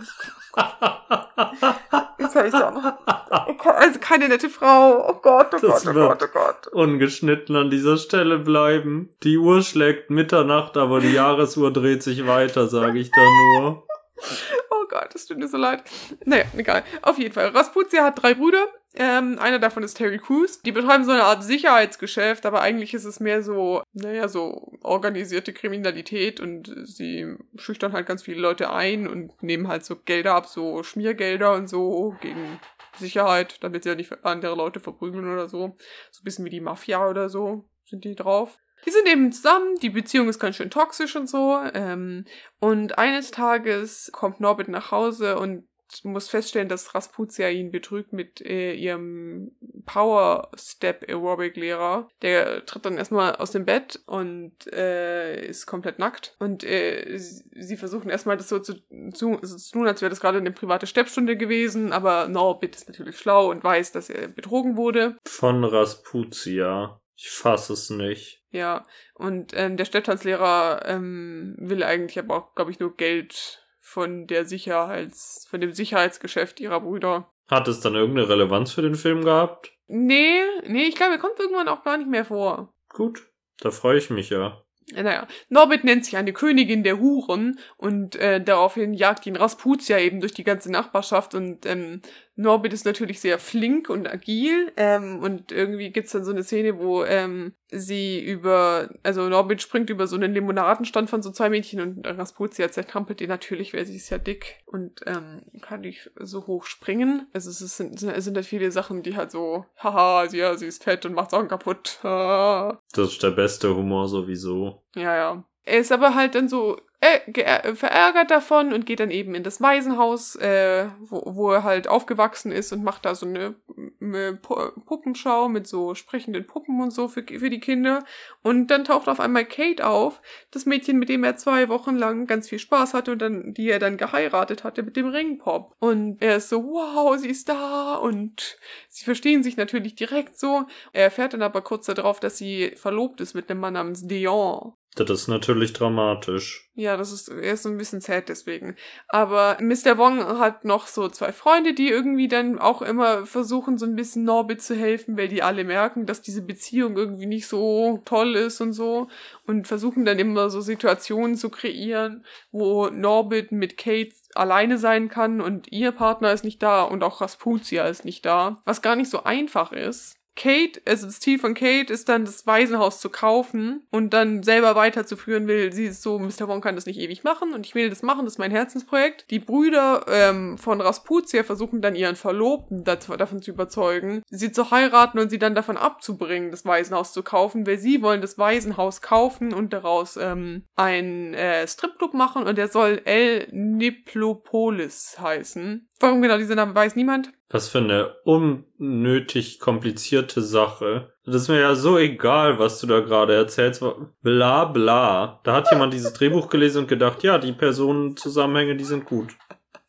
Jetzt habe ich auch noch. Also keine nette Frau. Oh Gott, oh das Gott, oh Gott, oh Gott. Ungeschnitten an dieser Stelle bleiben. Die Uhr schlägt Mitternacht, aber die Jahresuhr dreht sich weiter, sage ich da nur. Oh Gott, das tut mir so leid. Naja, egal. Auf jeden Fall. Rasputia hat drei Brüder. Ähm, einer davon ist Terry Crews. Die betreiben so eine Art Sicherheitsgeschäft, aber eigentlich ist es mehr so, naja, so organisierte Kriminalität und sie schüchtern halt ganz viele Leute ein und nehmen halt so Gelder ab, so Schmiergelder und so gegen Sicherheit, damit sie ja nicht andere Leute verprügeln oder so. So ein bisschen wie die Mafia oder so sind die drauf. Die sind eben zusammen, die Beziehung ist ganz schön toxisch und so. Ähm, und eines Tages kommt Norbert nach Hause und muss feststellen, dass Rasputia ihn betrügt mit äh, ihrem Power Step Aerobic Lehrer. Der tritt dann erstmal aus dem Bett und äh, ist komplett nackt. Und äh, sie versuchen erstmal das so zu, zu, zu tun, als wäre das gerade eine private Steppstunde gewesen. Aber Norbit ist natürlich schlau und weiß, dass er betrogen wurde. Von Rasputia. Ich fasse es nicht. Ja, und ähm, der Stepptanzlehrer ähm, will eigentlich aber auch, glaube ich, nur Geld von der Sicherheits, von dem Sicherheitsgeschäft ihrer Brüder. Hat es dann irgendeine Relevanz für den Film gehabt? Nee, nee, ich glaube, er kommt irgendwann auch gar nicht mehr vor. Gut, da freue ich mich ja. Naja, Norbert nennt sich eine Königin der Huren und äh, daraufhin jagt ihn Rasputia eben durch die ganze Nachbarschaft und ähm, Norbit ist natürlich sehr flink und agil ähm, und irgendwie gibt's dann so eine Szene, wo ähm, sie über, also Norbit springt über so einen Limonadenstand von so zwei Mädchen und Rasputia zertrampelt die natürlich, weil sie ist ja dick und ähm, kann nicht so hoch springen. Also es, ist, es sind halt viele Sachen, die halt so, haha, sie, ja, sie ist fett und macht Sachen kaputt. Das ist der beste Humor sowieso. Ja, ja. Er ist aber halt dann so äh, verärgert davon und geht dann eben in das Waisenhaus, äh, wo, wo er halt aufgewachsen ist und macht da so eine, eine Puppenschau mit so sprechenden Puppen und so für, für die Kinder. Und dann taucht auf einmal Kate auf, das Mädchen, mit dem er zwei Wochen lang ganz viel Spaß hatte und dann, die er dann geheiratet hatte mit dem Ringpop. Und er ist so, wow, sie ist da und sie verstehen sich natürlich direkt so. Er erfährt dann aber kurz darauf, dass sie verlobt ist mit einem Mann namens Dion. Das ist natürlich dramatisch. Ja, das ist, er ist so ein bisschen sad deswegen. Aber Mr. Wong hat noch so zwei Freunde, die irgendwie dann auch immer versuchen, so ein bisschen Norbit zu helfen, weil die alle merken, dass diese Beziehung irgendwie nicht so toll ist und so. Und versuchen dann immer so Situationen zu kreieren, wo Norbit mit Kate alleine sein kann und ihr Partner ist nicht da und auch Rasputia ist nicht da. Was gar nicht so einfach ist. Kate, also das Ziel von Kate ist dann, das Waisenhaus zu kaufen und dann selber weiterzuführen will. Sie ist so, Mr. Wong kann das nicht ewig machen und ich will das machen, das ist mein Herzensprojekt. Die Brüder ähm, von Rasputia versuchen dann ihren Verlobten davon zu überzeugen, sie zu heiraten und sie dann davon abzubringen, das Waisenhaus zu kaufen, weil sie wollen das Waisenhaus kaufen und daraus ähm, ein äh, Stripclub machen und der soll El Niplopolis heißen. Warum genau dieser Name weiß niemand. Was für eine unnötig komplizierte Sache. Das ist mir ja so egal, was du da gerade erzählst. Bla bla. Da hat jemand dieses Drehbuch gelesen und gedacht, ja, die Personenzusammenhänge, die sind gut.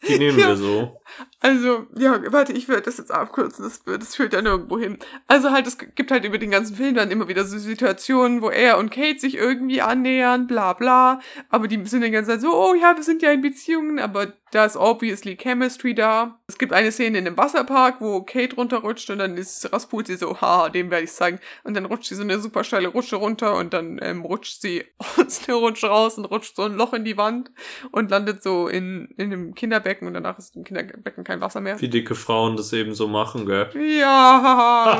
Die nehmen ja. wir so. Also, ja, warte, ich werde das jetzt abkürzen, das, das führt ja nirgendwo hin. Also halt, es gibt halt über den ganzen Film dann immer wieder so Situationen, wo er und Kate sich irgendwie annähern, bla bla, aber die sind die ganze Zeit so, oh ja, wir sind ja in Beziehungen, aber da ist obviously Chemistry da. Es gibt eine Szene in einem Wasserpark, wo Kate runterrutscht und dann ist Rasputin so, haha, dem werde ich zeigen. Und dann rutscht sie so eine super steile Rutsche runter und dann ähm, rutscht sie aus der Rutsche raus und rutscht so ein Loch in die Wand und landet so in, in einem Kinderbecken und danach ist im Kinderbecken kein Wasser mehr. Wie dicke Frauen das eben so machen, gell? Ja,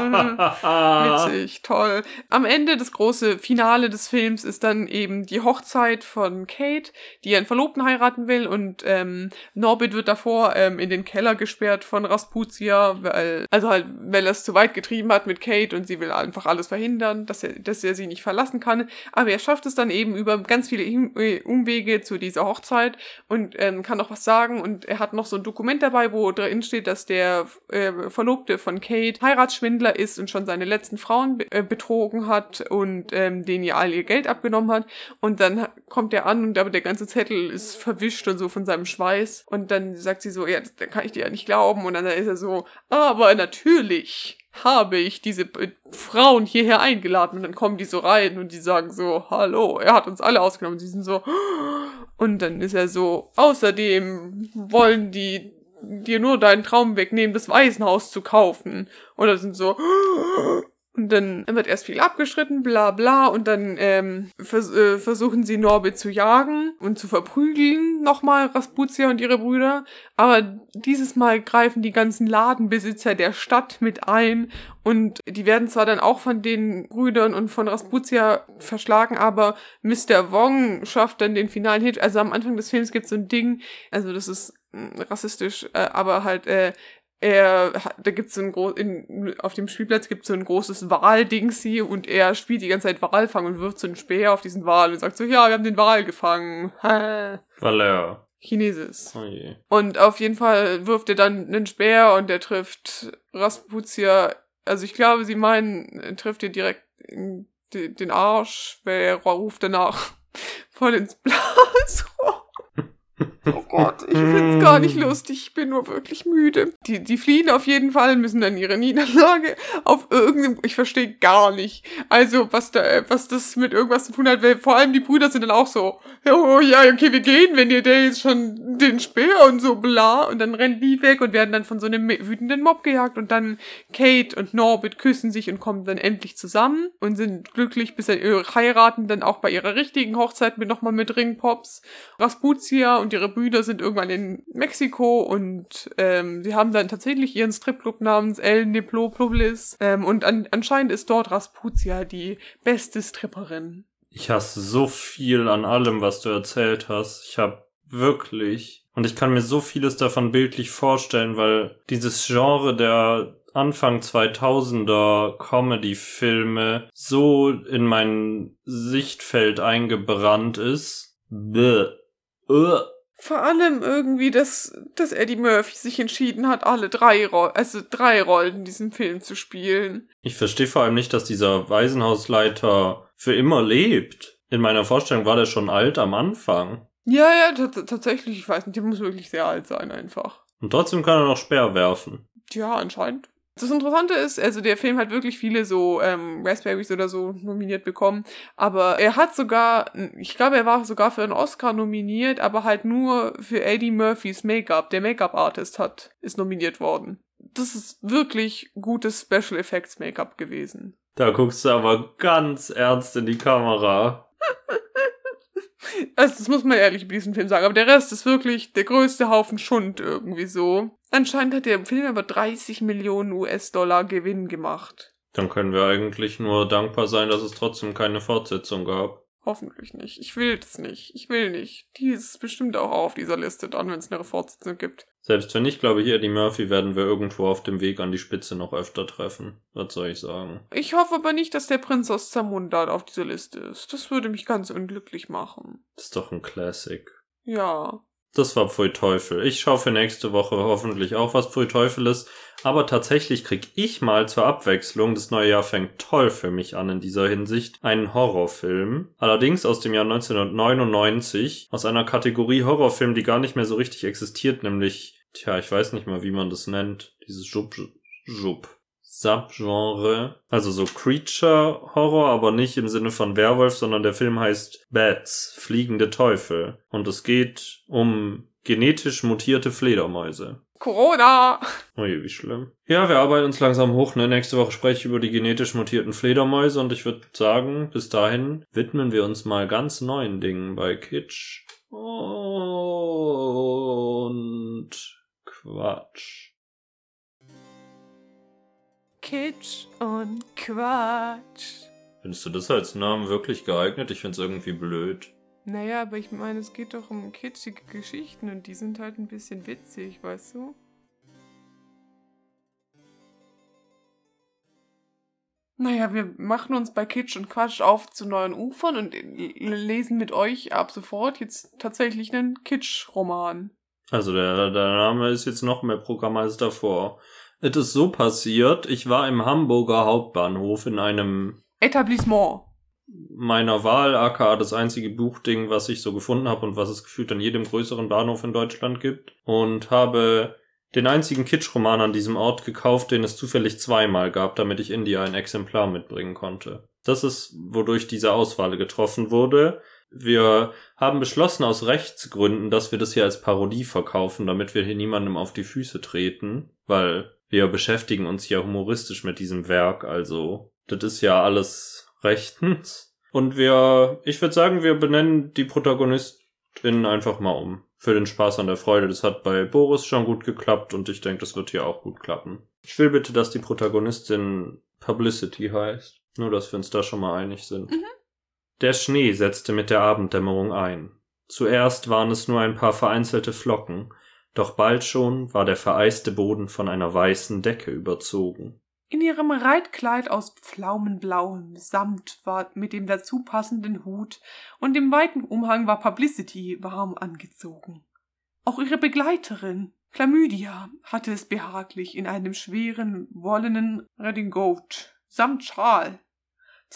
witzig, toll. Am Ende, das große Finale des Films ist dann eben die Hochzeit von Kate, die ihren Verlobten heiraten will und ähm, Norbit wird davor ähm, in den Keller gesperrt von Rasputia, weil, also halt, weil er es zu weit getrieben hat mit Kate und sie will einfach alles verhindern, dass er, dass er sie nicht verlassen kann. Aber er schafft es dann eben über ganz viele äh, Umwege zu dieser Hochzeit und ähm, kann noch was sagen und er hat noch so ein Dokument dabei, wo drin steht, dass der äh, Verlobte von Kate Heiratsschwindler ist und schon seine letzten Frauen be äh, betrogen hat und ähm, denen ihr all ihr Geld abgenommen hat. Und dann kommt er an und aber der ganze Zettel ist verwischt und so von seinem Schweiß. Und dann sagt sie so, ja, dann kann ich dir ja nicht glauben. Und dann ist er so, aber natürlich habe ich diese äh, Frauen hierher eingeladen. Und dann kommen die so rein und die sagen so, hallo, er hat uns alle ausgenommen. Und sie sind so, und dann ist er so, außerdem wollen die dir nur deinen Traum wegnehmen, das Waisenhaus zu kaufen. Dann sind so, Und dann wird erst viel abgestritten, bla bla, und dann ähm, vers äh, versuchen sie Norbit zu jagen und zu verprügeln, nochmal Rasputia und ihre Brüder. Aber dieses Mal greifen die ganzen Ladenbesitzer der Stadt mit ein und die werden zwar dann auch von den Brüdern und von Rasputia verschlagen, aber Mr. Wong schafft dann den finalen Hit. Also am Anfang des Films gibt es so ein Ding, also das ist rassistisch, äh, aber halt, äh, er, da gibt's so ein groß, auf dem Spielplatz gibt's so ein großes Wal-Dingsi und er spielt die ganze Zeit Walfang und wirft so einen Speer auf diesen Wal und sagt so, ja, wir haben den Wal gefangen. Valère. Chinesis. Oh je. Und auf jeden Fall wirft er dann einen Speer und er trifft Rasputia. Also ich glaube, sie meinen, er trifft ihr direkt den Arsch, weil er ruft danach voll ins Blasrohr. Oh Gott, ich find's gar nicht lustig. Ich bin nur wirklich müde. Die, die fliehen auf jeden Fall, müssen dann ihre Niederlage auf irgendeinem, ich verstehe gar nicht. Also, was da, was das mit irgendwas zu tun hat, weil vor allem die Brüder sind dann auch so, oh ja, okay, wir gehen, wenn ihr der jetzt schon den Speer und so bla. Und dann rennen die weg und werden dann von so einem wütenden Mob gejagt und dann Kate und Norbit küssen sich und kommen dann endlich zusammen und sind glücklich, bis sie heiraten, dann auch bei ihrer richtigen Hochzeit mit nochmal mit Ringpops. Rasputia und ihre Brüder sind irgendwann in Mexiko und ähm, sie haben dann tatsächlich ihren Stripclub namens El Neploplolis ähm, und an, anscheinend ist dort Rasputia die beste Stripperin. Ich hasse so viel an allem, was du erzählt hast. Ich habe wirklich und ich kann mir so vieles davon bildlich vorstellen, weil dieses Genre der Anfang 2000er Comedy-Filme so in mein Sichtfeld eingebrannt ist. Bäh. Ugh. Vor allem irgendwie, dass, dass Eddie Murphy sich entschieden hat, alle drei Rollen, also drei Rollen in diesem Film zu spielen. Ich verstehe vor allem nicht, dass dieser Waisenhausleiter für immer lebt. In meiner Vorstellung war der schon alt am Anfang. Ja, ja, tatsächlich, ich weiß nicht, der muss wirklich sehr alt sein einfach. Und trotzdem kann er noch Speer werfen. Ja, anscheinend. Das Interessante ist, also der Film hat wirklich viele so ähm, Raspberries oder so nominiert bekommen, aber er hat sogar, ich glaube, er war sogar für einen Oscar nominiert, aber halt nur für Eddie Murphys Make-up. Der Make-up-Artist hat, ist nominiert worden. Das ist wirklich gutes Special Effects Make-up gewesen. Da guckst du aber ganz ernst in die Kamera. Also, das muss man ehrlich bei diesem Film sagen. Aber der Rest ist wirklich der größte Haufen Schund irgendwie so. Anscheinend hat der Film aber 30 Millionen US-Dollar Gewinn gemacht. Dann können wir eigentlich nur dankbar sein, dass es trotzdem keine Fortsetzung gab. Hoffentlich nicht. Ich will das nicht. Ich will nicht. Die ist bestimmt auch auf dieser Liste dann, wenn es eine Fortsetzung gibt. Selbst wenn nicht, glaube ich, Eddie Murphy werden wir irgendwo auf dem Weg an die Spitze noch öfter treffen. Was soll ich sagen? Ich hoffe aber nicht, dass der Prinz aus Zamunda auf dieser Liste ist. Das würde mich ganz unglücklich machen. Das ist doch ein Classic. Ja. Das war Pfui Teufel. Ich schaue für nächste Woche hoffentlich auch, was Pfui Teufel ist. Aber tatsächlich krieg ich mal zur Abwechslung, das neue Jahr fängt toll für mich an in dieser Hinsicht, einen Horrorfilm. Allerdings aus dem Jahr 1999, aus einer Kategorie Horrorfilm, die gar nicht mehr so richtig existiert, nämlich, tja, ich weiß nicht mal, wie man das nennt. Dieses Schub, Schub. Subgenre, also so Creature Horror, aber nicht im Sinne von Werwolf, sondern der Film heißt Bats, fliegende Teufel. Und es geht um genetisch mutierte Fledermäuse. Corona! Ui, wie schlimm. Ja, wir arbeiten uns langsam hoch, ne? Nächste Woche spreche ich über die genetisch mutierten Fledermäuse und ich würde sagen, bis dahin widmen wir uns mal ganz neuen Dingen bei Kitsch. Und Quatsch. Kitsch und Quatsch. Findest du das als Namen wirklich geeignet? Ich find's irgendwie blöd. Naja, aber ich meine, es geht doch um kitschige Geschichten und die sind halt ein bisschen witzig, weißt du? Naja, wir machen uns bei Kitsch und Quatsch auf zu neuen Ufern und lesen mit euch ab sofort jetzt tatsächlich einen Kitsch-Roman. Also der, der Name ist jetzt noch mehr Programm als davor. Es ist so passiert, ich war im Hamburger Hauptbahnhof in einem Etablissement. meiner Wahl, aka das einzige Buchding, was ich so gefunden habe und was es gefühlt an jedem größeren Bahnhof in Deutschland gibt. Und habe den einzigen Kitschroman an diesem Ort gekauft, den es zufällig zweimal gab, damit ich India ein Exemplar mitbringen konnte. Das ist, wodurch diese Auswahl getroffen wurde. Wir haben beschlossen aus Rechtsgründen, dass wir das hier als Parodie verkaufen, damit wir hier niemandem auf die Füße treten, weil wir beschäftigen uns ja humoristisch mit diesem Werk, also Das ist ja alles rechtens. Und wir, ich würde sagen, wir benennen die ProtagonistInnen einfach mal um. Für den Spaß an der Freude. Das hat bei Boris schon gut geklappt und ich denke, das wird hier auch gut klappen. Ich will bitte, dass die Protagonistin Publicity heißt. Nur, dass wir uns da schon mal einig sind. Mhm. Der Schnee setzte mit der Abenddämmerung ein. Zuerst waren es nur ein paar vereinzelte Flocken, doch bald schon war der vereiste Boden von einer weißen Decke überzogen. In ihrem Reitkleid aus pflaumenblauem Samt war mit dem dazu passenden Hut und dem weiten Umhang war Publicity warm angezogen. Auch ihre Begleiterin, Chlamydia, hatte es behaglich in einem schweren, wollenen Redingote samt Schal.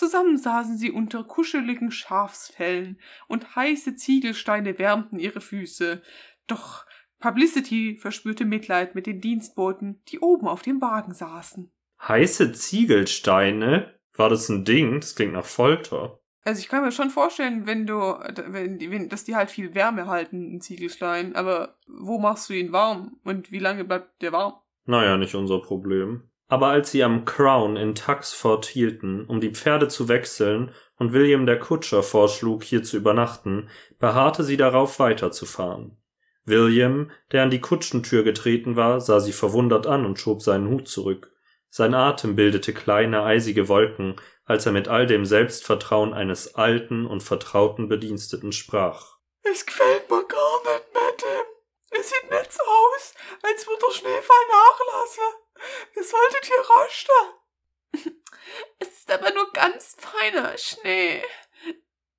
Zusammen saßen sie unter kuscheligen Schafsfellen und heiße Ziegelsteine wärmten ihre Füße. Doch Publicity verspürte Mitleid mit den Dienstboten, die oben auf dem Wagen saßen. Heiße Ziegelsteine? War das ein Ding? Das klingt nach Folter. Also ich kann mir schon vorstellen, wenn du, wenn, die- wenn, dass die halt viel Wärme halten, ein Ziegelstein. Aber wo machst du ihn warm? Und wie lange bleibt der warm? Naja, nicht unser Problem. Aber als sie am Crown in Tuxford hielten, um die Pferde zu wechseln und William der Kutscher vorschlug, hier zu übernachten, beharrte sie darauf, weiterzufahren. William, der an die Kutschentür getreten war, sah sie verwundert an und schob seinen Hut zurück. Sein Atem bildete kleine, eisige Wolken, als er mit all dem Selbstvertrauen eines alten und vertrauten Bediensteten sprach. Es gefällt mir gar nicht, Madame. Es sieht nicht so aus, als würde der Schneefall nachlassen. Wir solltet hier rasten. Es ist aber nur ganz feiner Schnee,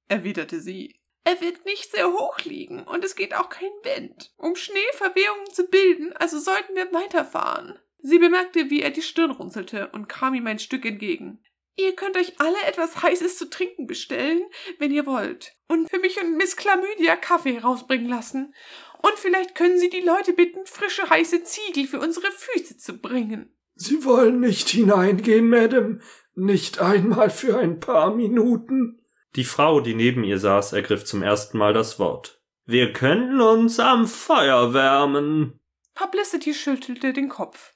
erwiderte sie. Er wird nicht sehr hoch liegen und es geht auch kein Wind. Um Schneeverwehungen zu bilden, also sollten wir weiterfahren. Sie bemerkte, wie er die Stirn runzelte und kam ihm ein Stück entgegen. Ihr könnt euch alle etwas Heißes zu trinken bestellen, wenn ihr wollt. Und für mich und Miss Chlamydia Kaffee rausbringen lassen. Und vielleicht können Sie die Leute bitten, frische heiße Ziegel für unsere Füße zu bringen. Sie wollen nicht hineingehen, Madame, nicht einmal für ein paar Minuten. Die Frau, die neben ihr saß, ergriff zum ersten Mal das Wort. Wir könnten uns am Feuer wärmen. Publicity schüttelte den Kopf.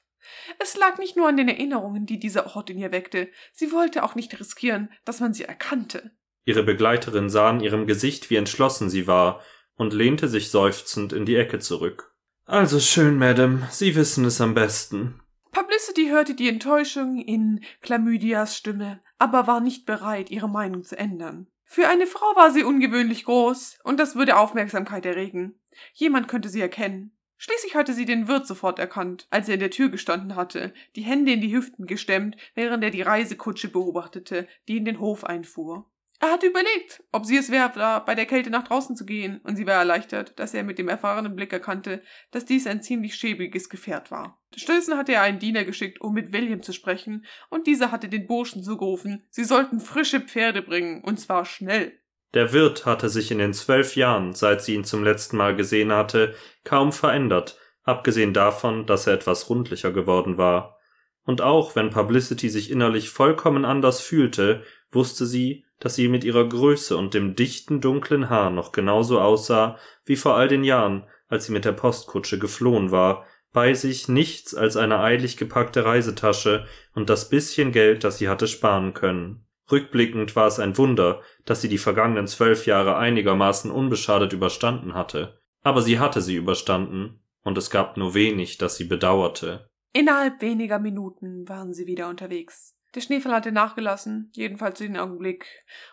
Es lag nicht nur an den Erinnerungen, die dieser Ort in ihr weckte. Sie wollte auch nicht riskieren, dass man sie erkannte. Ihre Begleiterin sah in ihrem Gesicht, wie entschlossen sie war, und lehnte sich seufzend in die Ecke zurück. Also schön, Madame, Sie wissen es am besten. Publicity hörte die Enttäuschung in Chlamydias Stimme, aber war nicht bereit, ihre Meinung zu ändern. Für eine Frau war sie ungewöhnlich groß, und das würde Aufmerksamkeit erregen. Jemand könnte sie erkennen. Schließlich hatte sie den Wirt sofort erkannt, als er in der Tür gestanden hatte, die Hände in die Hüften gestemmt, während er die Reisekutsche beobachtete, die in den Hof einfuhr. Er hatte überlegt, ob sie es wert war, bei der Kälte nach draußen zu gehen, und sie war erleichtert, dass er mit dem erfahrenen Blick erkannte, dass dies ein ziemlich schäbiges Gefährt war. Stattdessen hatte er einen Diener geschickt, um mit William zu sprechen, und dieser hatte den Burschen zugerufen, sie sollten frische Pferde bringen, und zwar schnell. Der Wirt hatte sich in den zwölf Jahren, seit sie ihn zum letzten Mal gesehen hatte, kaum verändert, abgesehen davon, dass er etwas rundlicher geworden war. Und auch wenn Publicity sich innerlich vollkommen anders fühlte, wusste sie, dass sie mit ihrer Größe und dem dichten dunklen Haar noch genauso aussah wie vor all den Jahren, als sie mit der Postkutsche geflohen war, bei sich nichts als eine eilig gepackte Reisetasche und das bisschen Geld, das sie hatte sparen können. Rückblickend war es ein Wunder, dass sie die vergangenen zwölf Jahre einigermaßen unbeschadet überstanden hatte. Aber sie hatte sie überstanden, und es gab nur wenig, das sie bedauerte. Innerhalb weniger Minuten waren sie wieder unterwegs. Der Schneefall hatte nachgelassen, jedenfalls den Augenblick,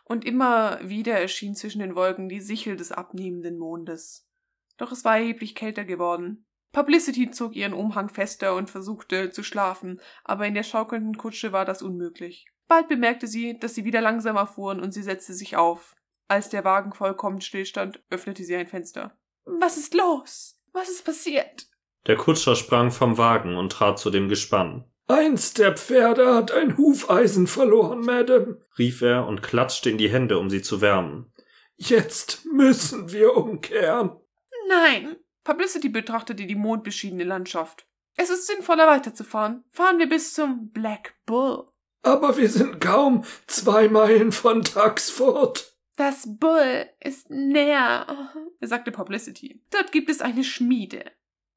und immer wieder erschien zwischen den Wolken die Sichel des abnehmenden Mondes. Doch es war erheblich kälter geworden. Publicity zog ihren Umhang fester und versuchte zu schlafen, aber in der schaukelnden Kutsche war das unmöglich. Bald bemerkte sie, dass sie wieder langsamer fuhren und sie setzte sich auf. Als der Wagen vollkommen stillstand, öffnete sie ein Fenster. Was ist los? Was ist passiert? Der Kutscher sprang vom Wagen und trat zu dem Gespann. Eins der Pferde hat ein Hufeisen verloren, Madame. rief er und klatschte in die Hände, um sie zu wärmen. Jetzt müssen wir umkehren. Nein. Publicity betrachtete die mondbeschiedene Landschaft. Es ist sinnvoller weiterzufahren. Fahren wir bis zum Black Bull. Aber wir sind kaum zwei Meilen von Taxford. Das Bull ist näher, sagte Publicity. Dort gibt es eine Schmiede.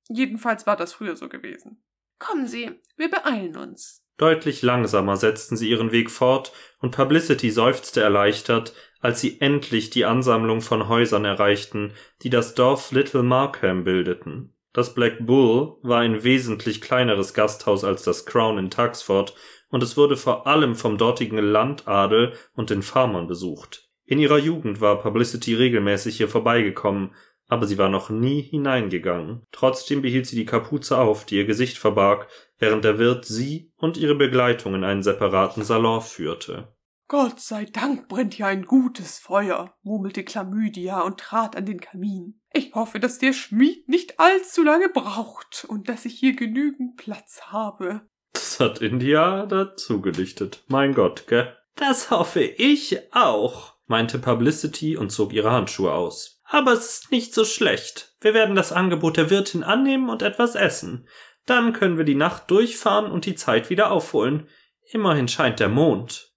Jedenfalls war das früher so gewesen. Kommen Sie, wir beeilen uns. Deutlich langsamer setzten sie ihren Weg fort, und Publicity seufzte erleichtert, als sie endlich die Ansammlung von Häusern erreichten, die das Dorf Little Markham bildeten. Das Black Bull war ein wesentlich kleineres Gasthaus als das Crown in Tuxford, und es wurde vor allem vom dortigen Landadel und den Farmern besucht. In ihrer Jugend war Publicity regelmäßig hier vorbeigekommen, aber sie war noch nie hineingegangen. Trotzdem behielt sie die Kapuze auf, die ihr Gesicht verbarg, während der Wirt sie und ihre Begleitung in einen separaten Salon führte. Gott sei Dank brennt hier ein gutes Feuer, murmelte Chlamydia und trat an den Kamin. Ich hoffe, dass der Schmied nicht allzu lange braucht und dass ich hier genügend Platz habe. Das hat India dazu gedichtet. Mein Gott, gell? Das hoffe ich auch, meinte Publicity und zog ihre Handschuhe aus. Aber es ist nicht so schlecht. Wir werden das Angebot der Wirtin annehmen und etwas essen. Dann können wir die Nacht durchfahren und die Zeit wieder aufholen. Immerhin scheint der Mond.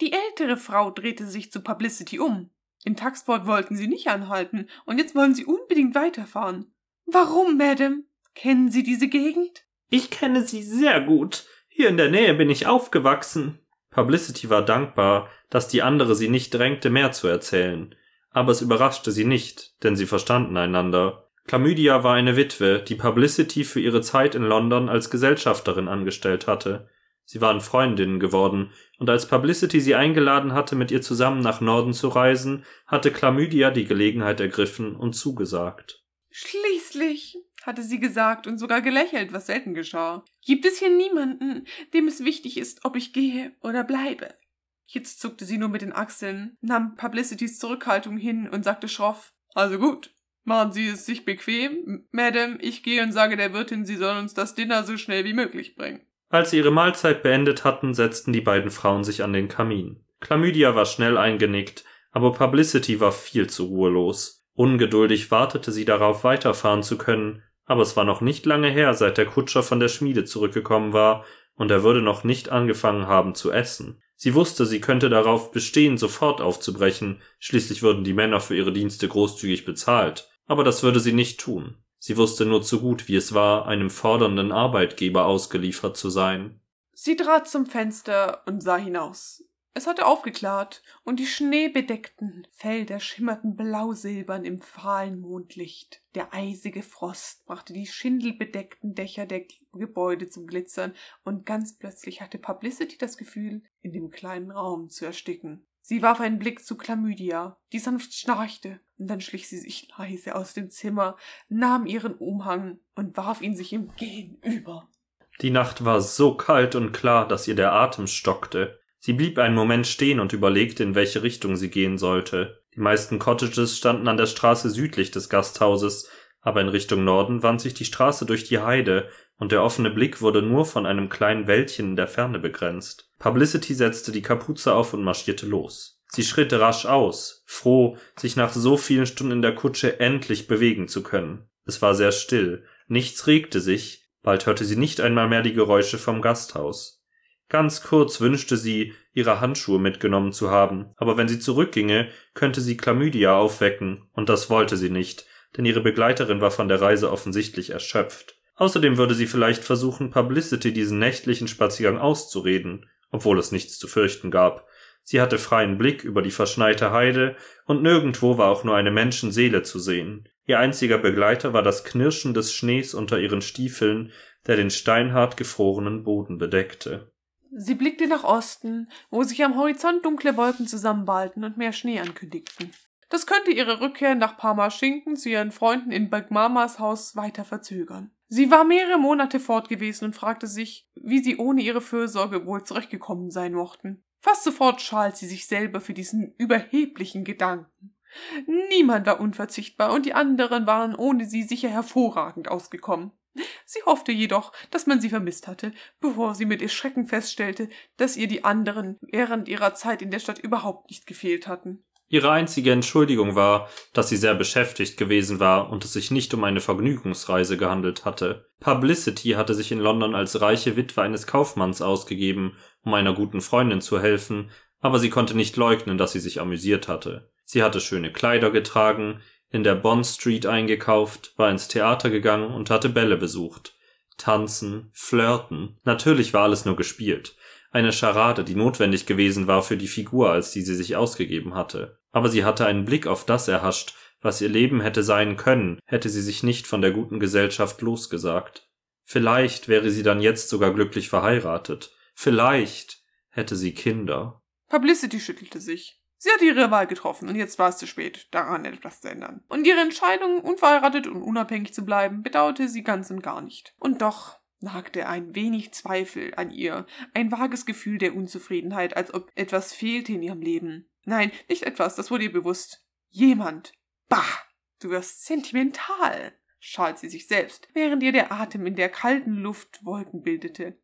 Die ältere Frau drehte sich zu Publicity um. In Taxport wollten sie nicht anhalten, und jetzt wollen sie unbedingt weiterfahren. Warum, Madame? Kennen Sie diese Gegend? Ich kenne sie sehr gut. Hier in der Nähe bin ich aufgewachsen. Publicity war dankbar, dass die andere sie nicht drängte, mehr zu erzählen. Aber es überraschte sie nicht, denn sie verstanden einander. Chlamydia war eine Witwe, die Publicity für ihre Zeit in London als Gesellschafterin angestellt hatte. Sie waren Freundinnen geworden, und als Publicity sie eingeladen hatte, mit ihr zusammen nach Norden zu reisen, hatte Chlamydia die Gelegenheit ergriffen und zugesagt. Schließlich, hatte sie gesagt und sogar gelächelt, was selten geschah. Gibt es hier niemanden, dem es wichtig ist, ob ich gehe oder bleibe? Jetzt zuckte sie nur mit den Achseln, nahm Publicitys Zurückhaltung hin und sagte schroff, also gut, machen Sie es sich bequem, Madame, ich gehe und sage der Wirtin, sie soll uns das Dinner so schnell wie möglich bringen. Als sie ihre Mahlzeit beendet hatten, setzten die beiden Frauen sich an den Kamin. Chlamydia war schnell eingenickt, aber Publicity war viel zu ruhelos. Ungeduldig wartete sie darauf, weiterfahren zu können, aber es war noch nicht lange her, seit der Kutscher von der Schmiede zurückgekommen war, und er würde noch nicht angefangen haben zu essen. Sie wusste, sie könnte darauf bestehen, sofort aufzubrechen, schließlich würden die Männer für ihre Dienste großzügig bezahlt, aber das würde sie nicht tun. Sie wusste nur zu gut, wie es war, einem fordernden Arbeitgeber ausgeliefert zu sein. Sie trat zum Fenster und sah hinaus. Es hatte aufgeklart, und die schneebedeckten Felder schimmerten blausilbern im fahlen Mondlicht. Der eisige Frost brachte die schindelbedeckten Dächer der Gebäude zum Glitzern, und ganz plötzlich hatte Publicity das Gefühl, in dem kleinen Raum zu ersticken. Sie warf einen Blick zu Chlamydia, die sanft schnarchte, und dann schlich sie sich leise aus dem Zimmer, nahm ihren Umhang und warf ihn sich im Gehen über. Die Nacht war so kalt und klar, dass ihr der Atem stockte. Sie blieb einen Moment stehen und überlegte, in welche Richtung sie gehen sollte. Die meisten Cottages standen an der Straße südlich des Gasthauses, aber in Richtung Norden wand sich die Straße durch die Heide, und der offene Blick wurde nur von einem kleinen Wäldchen in der Ferne begrenzt. Publicity setzte die Kapuze auf und marschierte los. Sie schritt rasch aus, froh, sich nach so vielen Stunden in der Kutsche endlich bewegen zu können. Es war sehr still, nichts regte sich, bald hörte sie nicht einmal mehr die Geräusche vom Gasthaus. Ganz kurz wünschte sie, ihre Handschuhe mitgenommen zu haben, aber wenn sie zurückginge, könnte sie Chlamydia aufwecken, und das wollte sie nicht, denn ihre Begleiterin war von der Reise offensichtlich erschöpft. Außerdem würde sie vielleicht versuchen, Publicity diesen nächtlichen Spaziergang auszureden, obwohl es nichts zu fürchten gab. Sie hatte freien Blick über die verschneite Heide, und nirgendwo war auch nur eine Menschenseele zu sehen. Ihr einziger Begleiter war das Knirschen des Schnees unter ihren Stiefeln, der den steinhart gefrorenen Boden bedeckte. Sie blickte nach Osten, wo sich am Horizont dunkle Wolken zusammenballten und mehr Schnee ankündigten. Das könnte ihre Rückkehr nach Parma-Schinken zu ihren Freunden in Bagmamas Haus weiter verzögern. Sie war mehrere Monate fort gewesen und fragte sich, wie sie ohne ihre Fürsorge wohl zurechtgekommen sein mochten. Fast sofort schalt sie sich selber für diesen überheblichen Gedanken. Niemand war unverzichtbar und die anderen waren ohne sie sicher hervorragend ausgekommen. Sie hoffte jedoch, dass man sie vermisst hatte, bevor sie mit Erschrecken feststellte, dass ihr die anderen während ihrer Zeit in der Stadt überhaupt nicht gefehlt hatten. Ihre einzige Entschuldigung war, dass sie sehr beschäftigt gewesen war und es sich nicht um eine Vergnügungsreise gehandelt hatte. Publicity hatte sich in London als reiche Witwe eines Kaufmanns ausgegeben, um einer guten Freundin zu helfen, aber sie konnte nicht leugnen, dass sie sich amüsiert hatte. Sie hatte schöne Kleider getragen, in der Bond Street eingekauft, war ins Theater gegangen und hatte Bälle besucht. tanzen, flirten. Natürlich war alles nur gespielt. Eine Scharade, die notwendig gewesen war für die Figur, als die sie sich ausgegeben hatte. Aber sie hatte einen Blick auf das erhascht, was ihr Leben hätte sein können, hätte sie sich nicht von der guten Gesellschaft losgesagt. Vielleicht wäre sie dann jetzt sogar glücklich verheiratet. Vielleicht hätte sie Kinder. Publicity schüttelte sich. Sie hatte ihre Wahl getroffen und jetzt war es zu spät, daran etwas zu ändern. Und ihre Entscheidung, unverheiratet und unabhängig zu bleiben, bedauerte sie ganz und gar nicht. Und doch nagte ein wenig Zweifel an ihr, ein vages Gefühl der Unzufriedenheit, als ob etwas fehlte in ihrem Leben. Nein, nicht etwas, das wurde ihr bewusst. Jemand. Bah, du wirst sentimental, schalt sie sich selbst, während ihr der Atem in der kalten Luft Wolken bildete.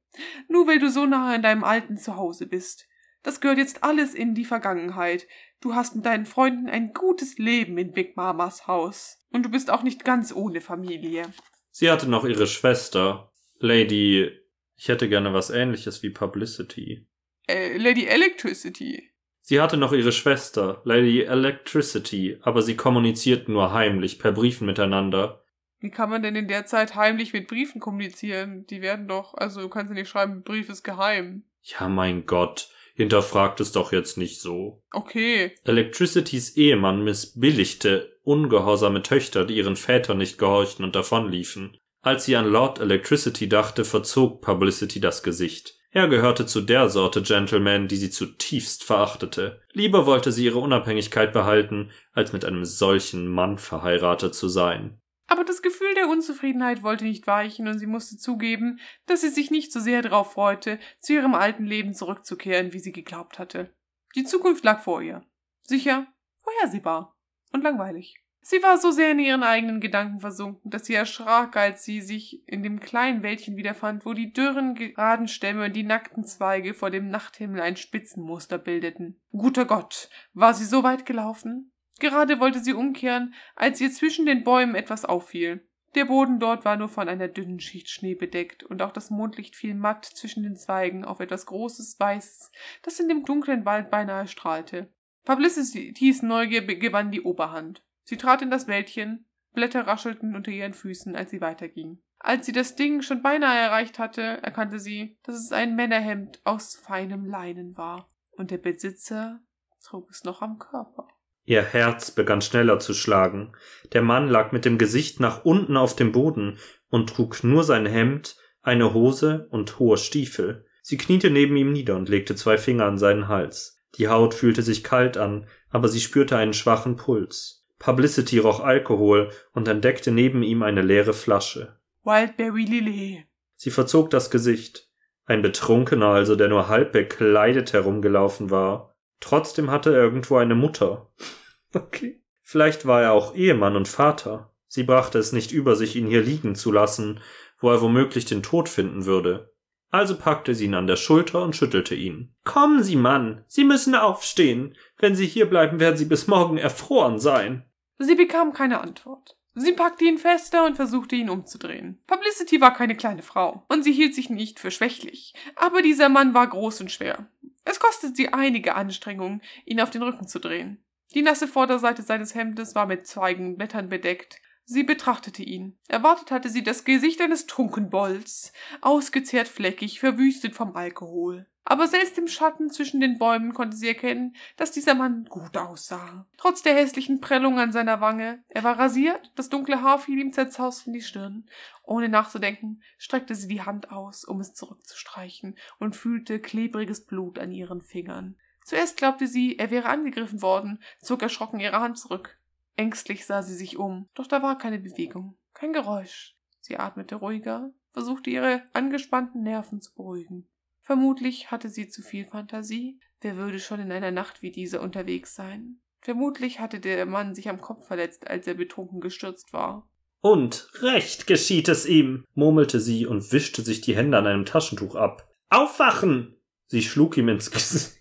Nur weil du so nahe an deinem alten Zuhause bist. Das gehört jetzt alles in die Vergangenheit. Du hast mit deinen Freunden ein gutes Leben in Big Mamas Haus. Und du bist auch nicht ganz ohne Familie. Sie hatte noch ihre Schwester, Lady. Ich hätte gerne was ähnliches wie Publicity. Äh, Lady Electricity. Sie hatte noch ihre Schwester, Lady Electricity, aber sie kommunizierten nur heimlich per Briefen miteinander. Wie kann man denn in der Zeit heimlich mit Briefen kommunizieren? Die werden doch, also du kannst ja nicht schreiben, Brief ist geheim. Ja, mein Gott. Hinterfragt es doch jetzt nicht so. Okay. Electricitys Ehemann missbilligte ungehorsame Töchter, die ihren Vätern nicht gehorchten und davonliefen. Als sie an Lord Electricity dachte, verzog Publicity das Gesicht. Er gehörte zu der Sorte Gentleman, die sie zutiefst verachtete. Lieber wollte sie ihre Unabhängigkeit behalten, als mit einem solchen Mann verheiratet zu sein. Aber das Gefühl der Unzufriedenheit wollte nicht weichen und sie musste zugeben, dass sie sich nicht so sehr darauf freute, zu ihrem alten Leben zurückzukehren, wie sie geglaubt hatte. Die Zukunft lag vor ihr. Sicher, vorhersehbar und langweilig. Sie war so sehr in ihren eigenen Gedanken versunken, dass sie erschrak, als sie sich in dem kleinen Wäldchen wiederfand, wo die dürren, geraden Stämme und die nackten Zweige vor dem Nachthimmel ein Spitzenmuster bildeten. Guter Gott, war sie so weit gelaufen? Gerade wollte sie umkehren, als ihr zwischen den Bäumen etwas auffiel. Der Boden dort war nur von einer dünnen Schicht Schnee bedeckt, und auch das Mondlicht fiel matt zwischen den Zweigen auf etwas Großes, Weißes, das in dem dunklen Wald beinahe strahlte. Publicitys Neugier gewann die Oberhand. Sie trat in das Wäldchen, Blätter raschelten unter ihren Füßen, als sie weiterging. Als sie das Ding schon beinahe erreicht hatte, erkannte sie, dass es ein Männerhemd aus feinem Leinen war, und der Besitzer trug es noch am Körper. Ihr Herz begann schneller zu schlagen. Der Mann lag mit dem Gesicht nach unten auf dem Boden und trug nur sein Hemd, eine Hose und hohe Stiefel. Sie kniete neben ihm nieder und legte zwei Finger an seinen Hals. Die Haut fühlte sich kalt an, aber sie spürte einen schwachen Puls. Publicity roch Alkohol und entdeckte neben ihm eine leere Flasche. Wildberry Lillet. Sie verzog das Gesicht. Ein Betrunkener also, der nur halb bekleidet herumgelaufen war. Trotzdem hatte er irgendwo eine Mutter. Okay. Vielleicht war er auch Ehemann und Vater. Sie brachte es nicht über sich, ihn hier liegen zu lassen, wo er womöglich den Tod finden würde. Also packte sie ihn an der Schulter und schüttelte ihn. Kommen Sie, Mann, Sie müssen aufstehen. Wenn Sie hier bleiben, werden Sie bis morgen erfroren sein. Sie bekam keine Antwort. Sie packte ihn fester und versuchte ihn umzudrehen. Publicity war keine kleine Frau und sie hielt sich nicht für schwächlich, aber dieser Mann war groß und schwer. Es kostete sie einige Anstrengungen, ihn auf den Rücken zu drehen. Die nasse Vorderseite seines Hemdes war mit Zweigen und Blättern bedeckt. Sie betrachtete ihn. Erwartet hatte sie das Gesicht eines Trunkenbolds, ausgezehrt fleckig, verwüstet vom Alkohol. Aber selbst im Schatten zwischen den Bäumen konnte sie erkennen, dass dieser Mann gut aussah. Trotz der hässlichen Prellung an seiner Wange, er war rasiert, das dunkle Haar fiel ihm zerzaust in die Stirn. Ohne nachzudenken, streckte sie die Hand aus, um es zurückzustreichen, und fühlte klebriges Blut an ihren Fingern. Zuerst glaubte sie, er wäre angegriffen worden, zog erschrocken ihre Hand zurück. Ängstlich sah sie sich um, doch da war keine Bewegung, kein Geräusch. Sie atmete ruhiger, versuchte ihre angespannten Nerven zu beruhigen. Vermutlich hatte sie zu viel Fantasie. Wer würde schon in einer Nacht wie diese unterwegs sein? Vermutlich hatte der Mann sich am Kopf verletzt, als er betrunken gestürzt war. Und recht geschieht es ihm, murmelte sie und wischte sich die Hände an einem Taschentuch ab. Aufwachen! Sie schlug ihm ins Gesicht.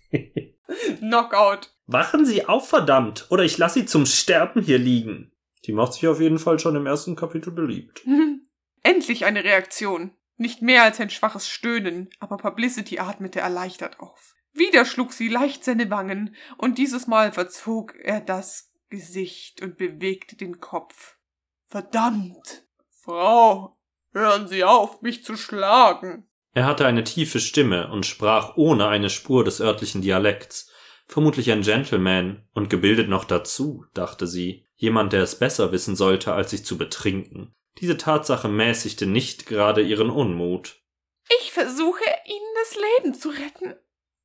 Knockout. Wachen Sie auf, verdammt, oder ich lasse Sie zum Sterben hier liegen. Die macht sich auf jeden Fall schon im ersten Kapitel beliebt. Endlich eine Reaktion. Nicht mehr als ein schwaches Stöhnen, aber Publicity atmete erleichtert auf. Wieder schlug sie leicht seine Wangen, und dieses Mal verzog er das Gesicht und bewegte den Kopf. Verdammt! Frau! Hören Sie auf, mich zu schlagen. Er hatte eine tiefe Stimme und sprach ohne eine Spur des örtlichen Dialekts. Vermutlich ein Gentleman und gebildet noch dazu, dachte sie. Jemand, der es besser wissen sollte, als sich zu betrinken. Diese Tatsache mäßigte nicht gerade ihren Unmut. Ich versuche, Ihnen das Leben zu retten.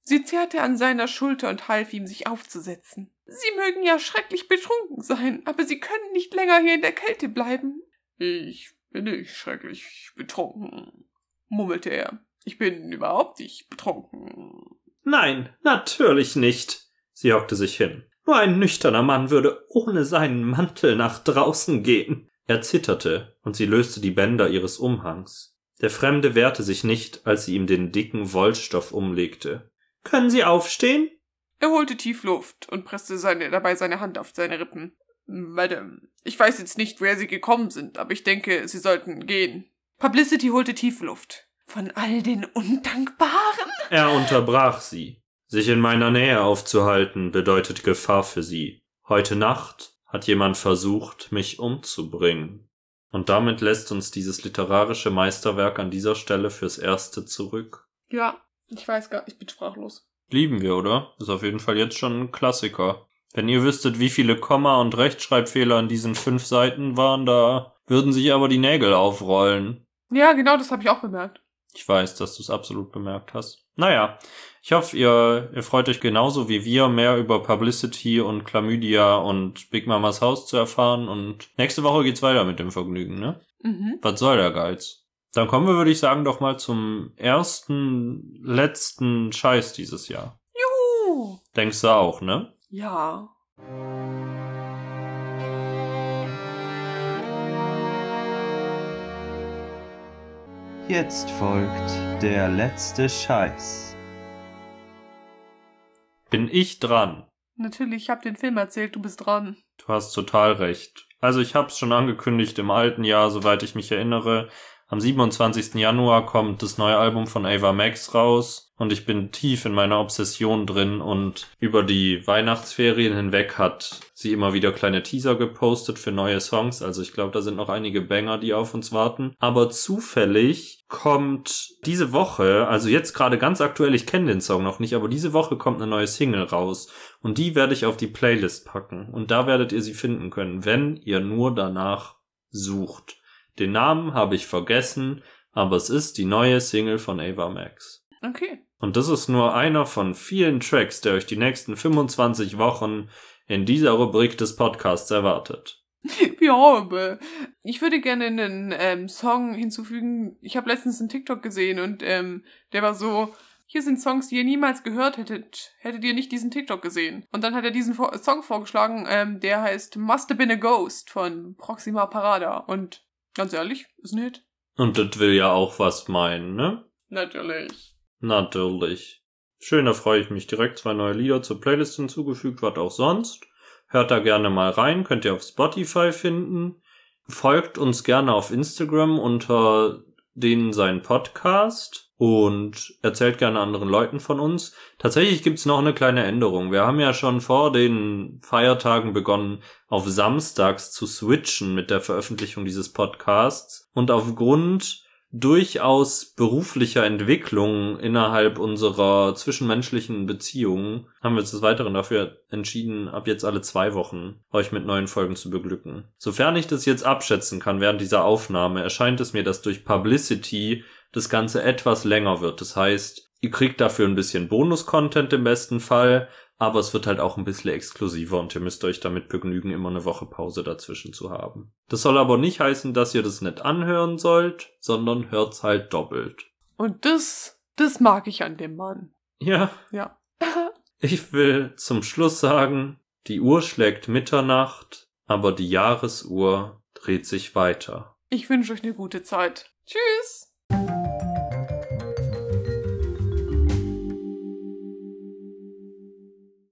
Sie zerrte an seiner Schulter und half ihm, sich aufzusetzen. Sie mögen ja schrecklich betrunken sein, aber Sie können nicht länger hier in der Kälte bleiben. Ich bin nicht schrecklich betrunken, murmelte er. Ich bin überhaupt nicht betrunken. Nein, natürlich nicht. Sie hockte sich hin. Nur ein nüchterner Mann würde ohne seinen Mantel nach draußen gehen. Er zitterte, und sie löste die Bänder ihres Umhangs. Der Fremde wehrte sich nicht, als sie ihm den dicken Wollstoff umlegte. Können Sie aufstehen? Er holte tief Luft und presste seine, dabei seine Hand auf seine Rippen. Madame, ich weiß jetzt nicht, woher Sie gekommen sind, aber ich denke, Sie sollten gehen. Publicity holte tief Luft. Von all den Undankbaren? Er unterbrach sie. Sich in meiner Nähe aufzuhalten bedeutet Gefahr für sie. Heute Nacht hat jemand versucht, mich umzubringen. Und damit lässt uns dieses literarische Meisterwerk an dieser Stelle fürs Erste zurück. Ja, ich weiß gar, ich bin sprachlos. Lieben wir, oder? Ist auf jeden Fall jetzt schon ein Klassiker. Wenn ihr wüsstet, wie viele Komma- und Rechtschreibfehler in diesen fünf Seiten waren, da würden sich aber die Nägel aufrollen. Ja, genau, das habe ich auch bemerkt. Ich weiß, dass du es absolut bemerkt hast. Naja, ich hoffe, ihr, ihr freut euch genauso wie wir, mehr über Publicity und Chlamydia und Big Mamas Haus zu erfahren. Und nächste Woche geht's weiter mit dem Vergnügen, ne? Mhm. Was soll der Geiz? Dann kommen wir, würde ich sagen, doch mal zum ersten, letzten Scheiß dieses Jahr. Juhu. Denkst du auch, ne? Ja. Jetzt folgt der letzte Scheiß. Bin ich dran? Natürlich, ich habe den Film erzählt, du bist dran. Du hast total recht. Also ich hab's schon angekündigt im alten Jahr, soweit ich mich erinnere. Am 27. Januar kommt das neue Album von Ava Max raus und ich bin tief in meiner Obsession drin und über die Weihnachtsferien hinweg hat sie immer wieder kleine Teaser gepostet für neue Songs. Also ich glaube, da sind noch einige Banger, die auf uns warten. Aber zufällig kommt diese Woche, also jetzt gerade ganz aktuell, ich kenne den Song noch nicht, aber diese Woche kommt eine neue Single raus und die werde ich auf die Playlist packen und da werdet ihr sie finden können, wenn ihr nur danach sucht. Den Namen habe ich vergessen, aber es ist die neue Single von Ava Max. Okay. Und das ist nur einer von vielen Tracks, der euch die nächsten 25 Wochen in dieser Rubrik des Podcasts erwartet. Ja, aber ich würde gerne einen ähm, Song hinzufügen. Ich habe letztens einen TikTok gesehen und ähm, der war so, hier sind Songs, die ihr niemals gehört hättet, hättet ihr nicht diesen TikTok gesehen. Und dann hat er diesen Vor Song vorgeschlagen, ähm, der heißt Must Have Been a Ghost von Proxima Parada. Und ganz ehrlich, ist ein Hit. Und das will ja auch was meinen, ne? Natürlich. Natürlich. Schön, da freue ich mich direkt zwei neue Lieder zur Playlist hinzugefügt, was auch sonst. Hört da gerne mal rein, könnt ihr auf Spotify finden. Folgt uns gerne auf Instagram unter denen sein Podcast und erzählt gerne anderen Leuten von uns. Tatsächlich gibt's noch eine kleine Änderung. Wir haben ja schon vor den Feiertagen begonnen, auf Samstags zu switchen mit der Veröffentlichung dieses Podcasts. Und aufgrund durchaus beruflicher Entwicklung innerhalb unserer zwischenmenschlichen Beziehungen haben wir uns des Weiteren dafür entschieden, ab jetzt alle zwei Wochen euch mit neuen Folgen zu beglücken. Sofern ich das jetzt abschätzen kann während dieser Aufnahme, erscheint es mir, dass durch Publicity das Ganze etwas länger wird. Das heißt, ihr kriegt dafür ein bisschen Bonus-Content im besten Fall, aber es wird halt auch ein bisschen exklusiver und ihr müsst euch damit begnügen, immer eine Woche Pause dazwischen zu haben. Das soll aber nicht heißen, dass ihr das nicht anhören sollt, sondern hört's halt doppelt. Und das, das mag ich an dem Mann. Ja, Ja. ich will zum Schluss sagen, die Uhr schlägt Mitternacht, aber die Jahresuhr dreht sich weiter. Ich wünsche euch eine gute Zeit. Tschüss.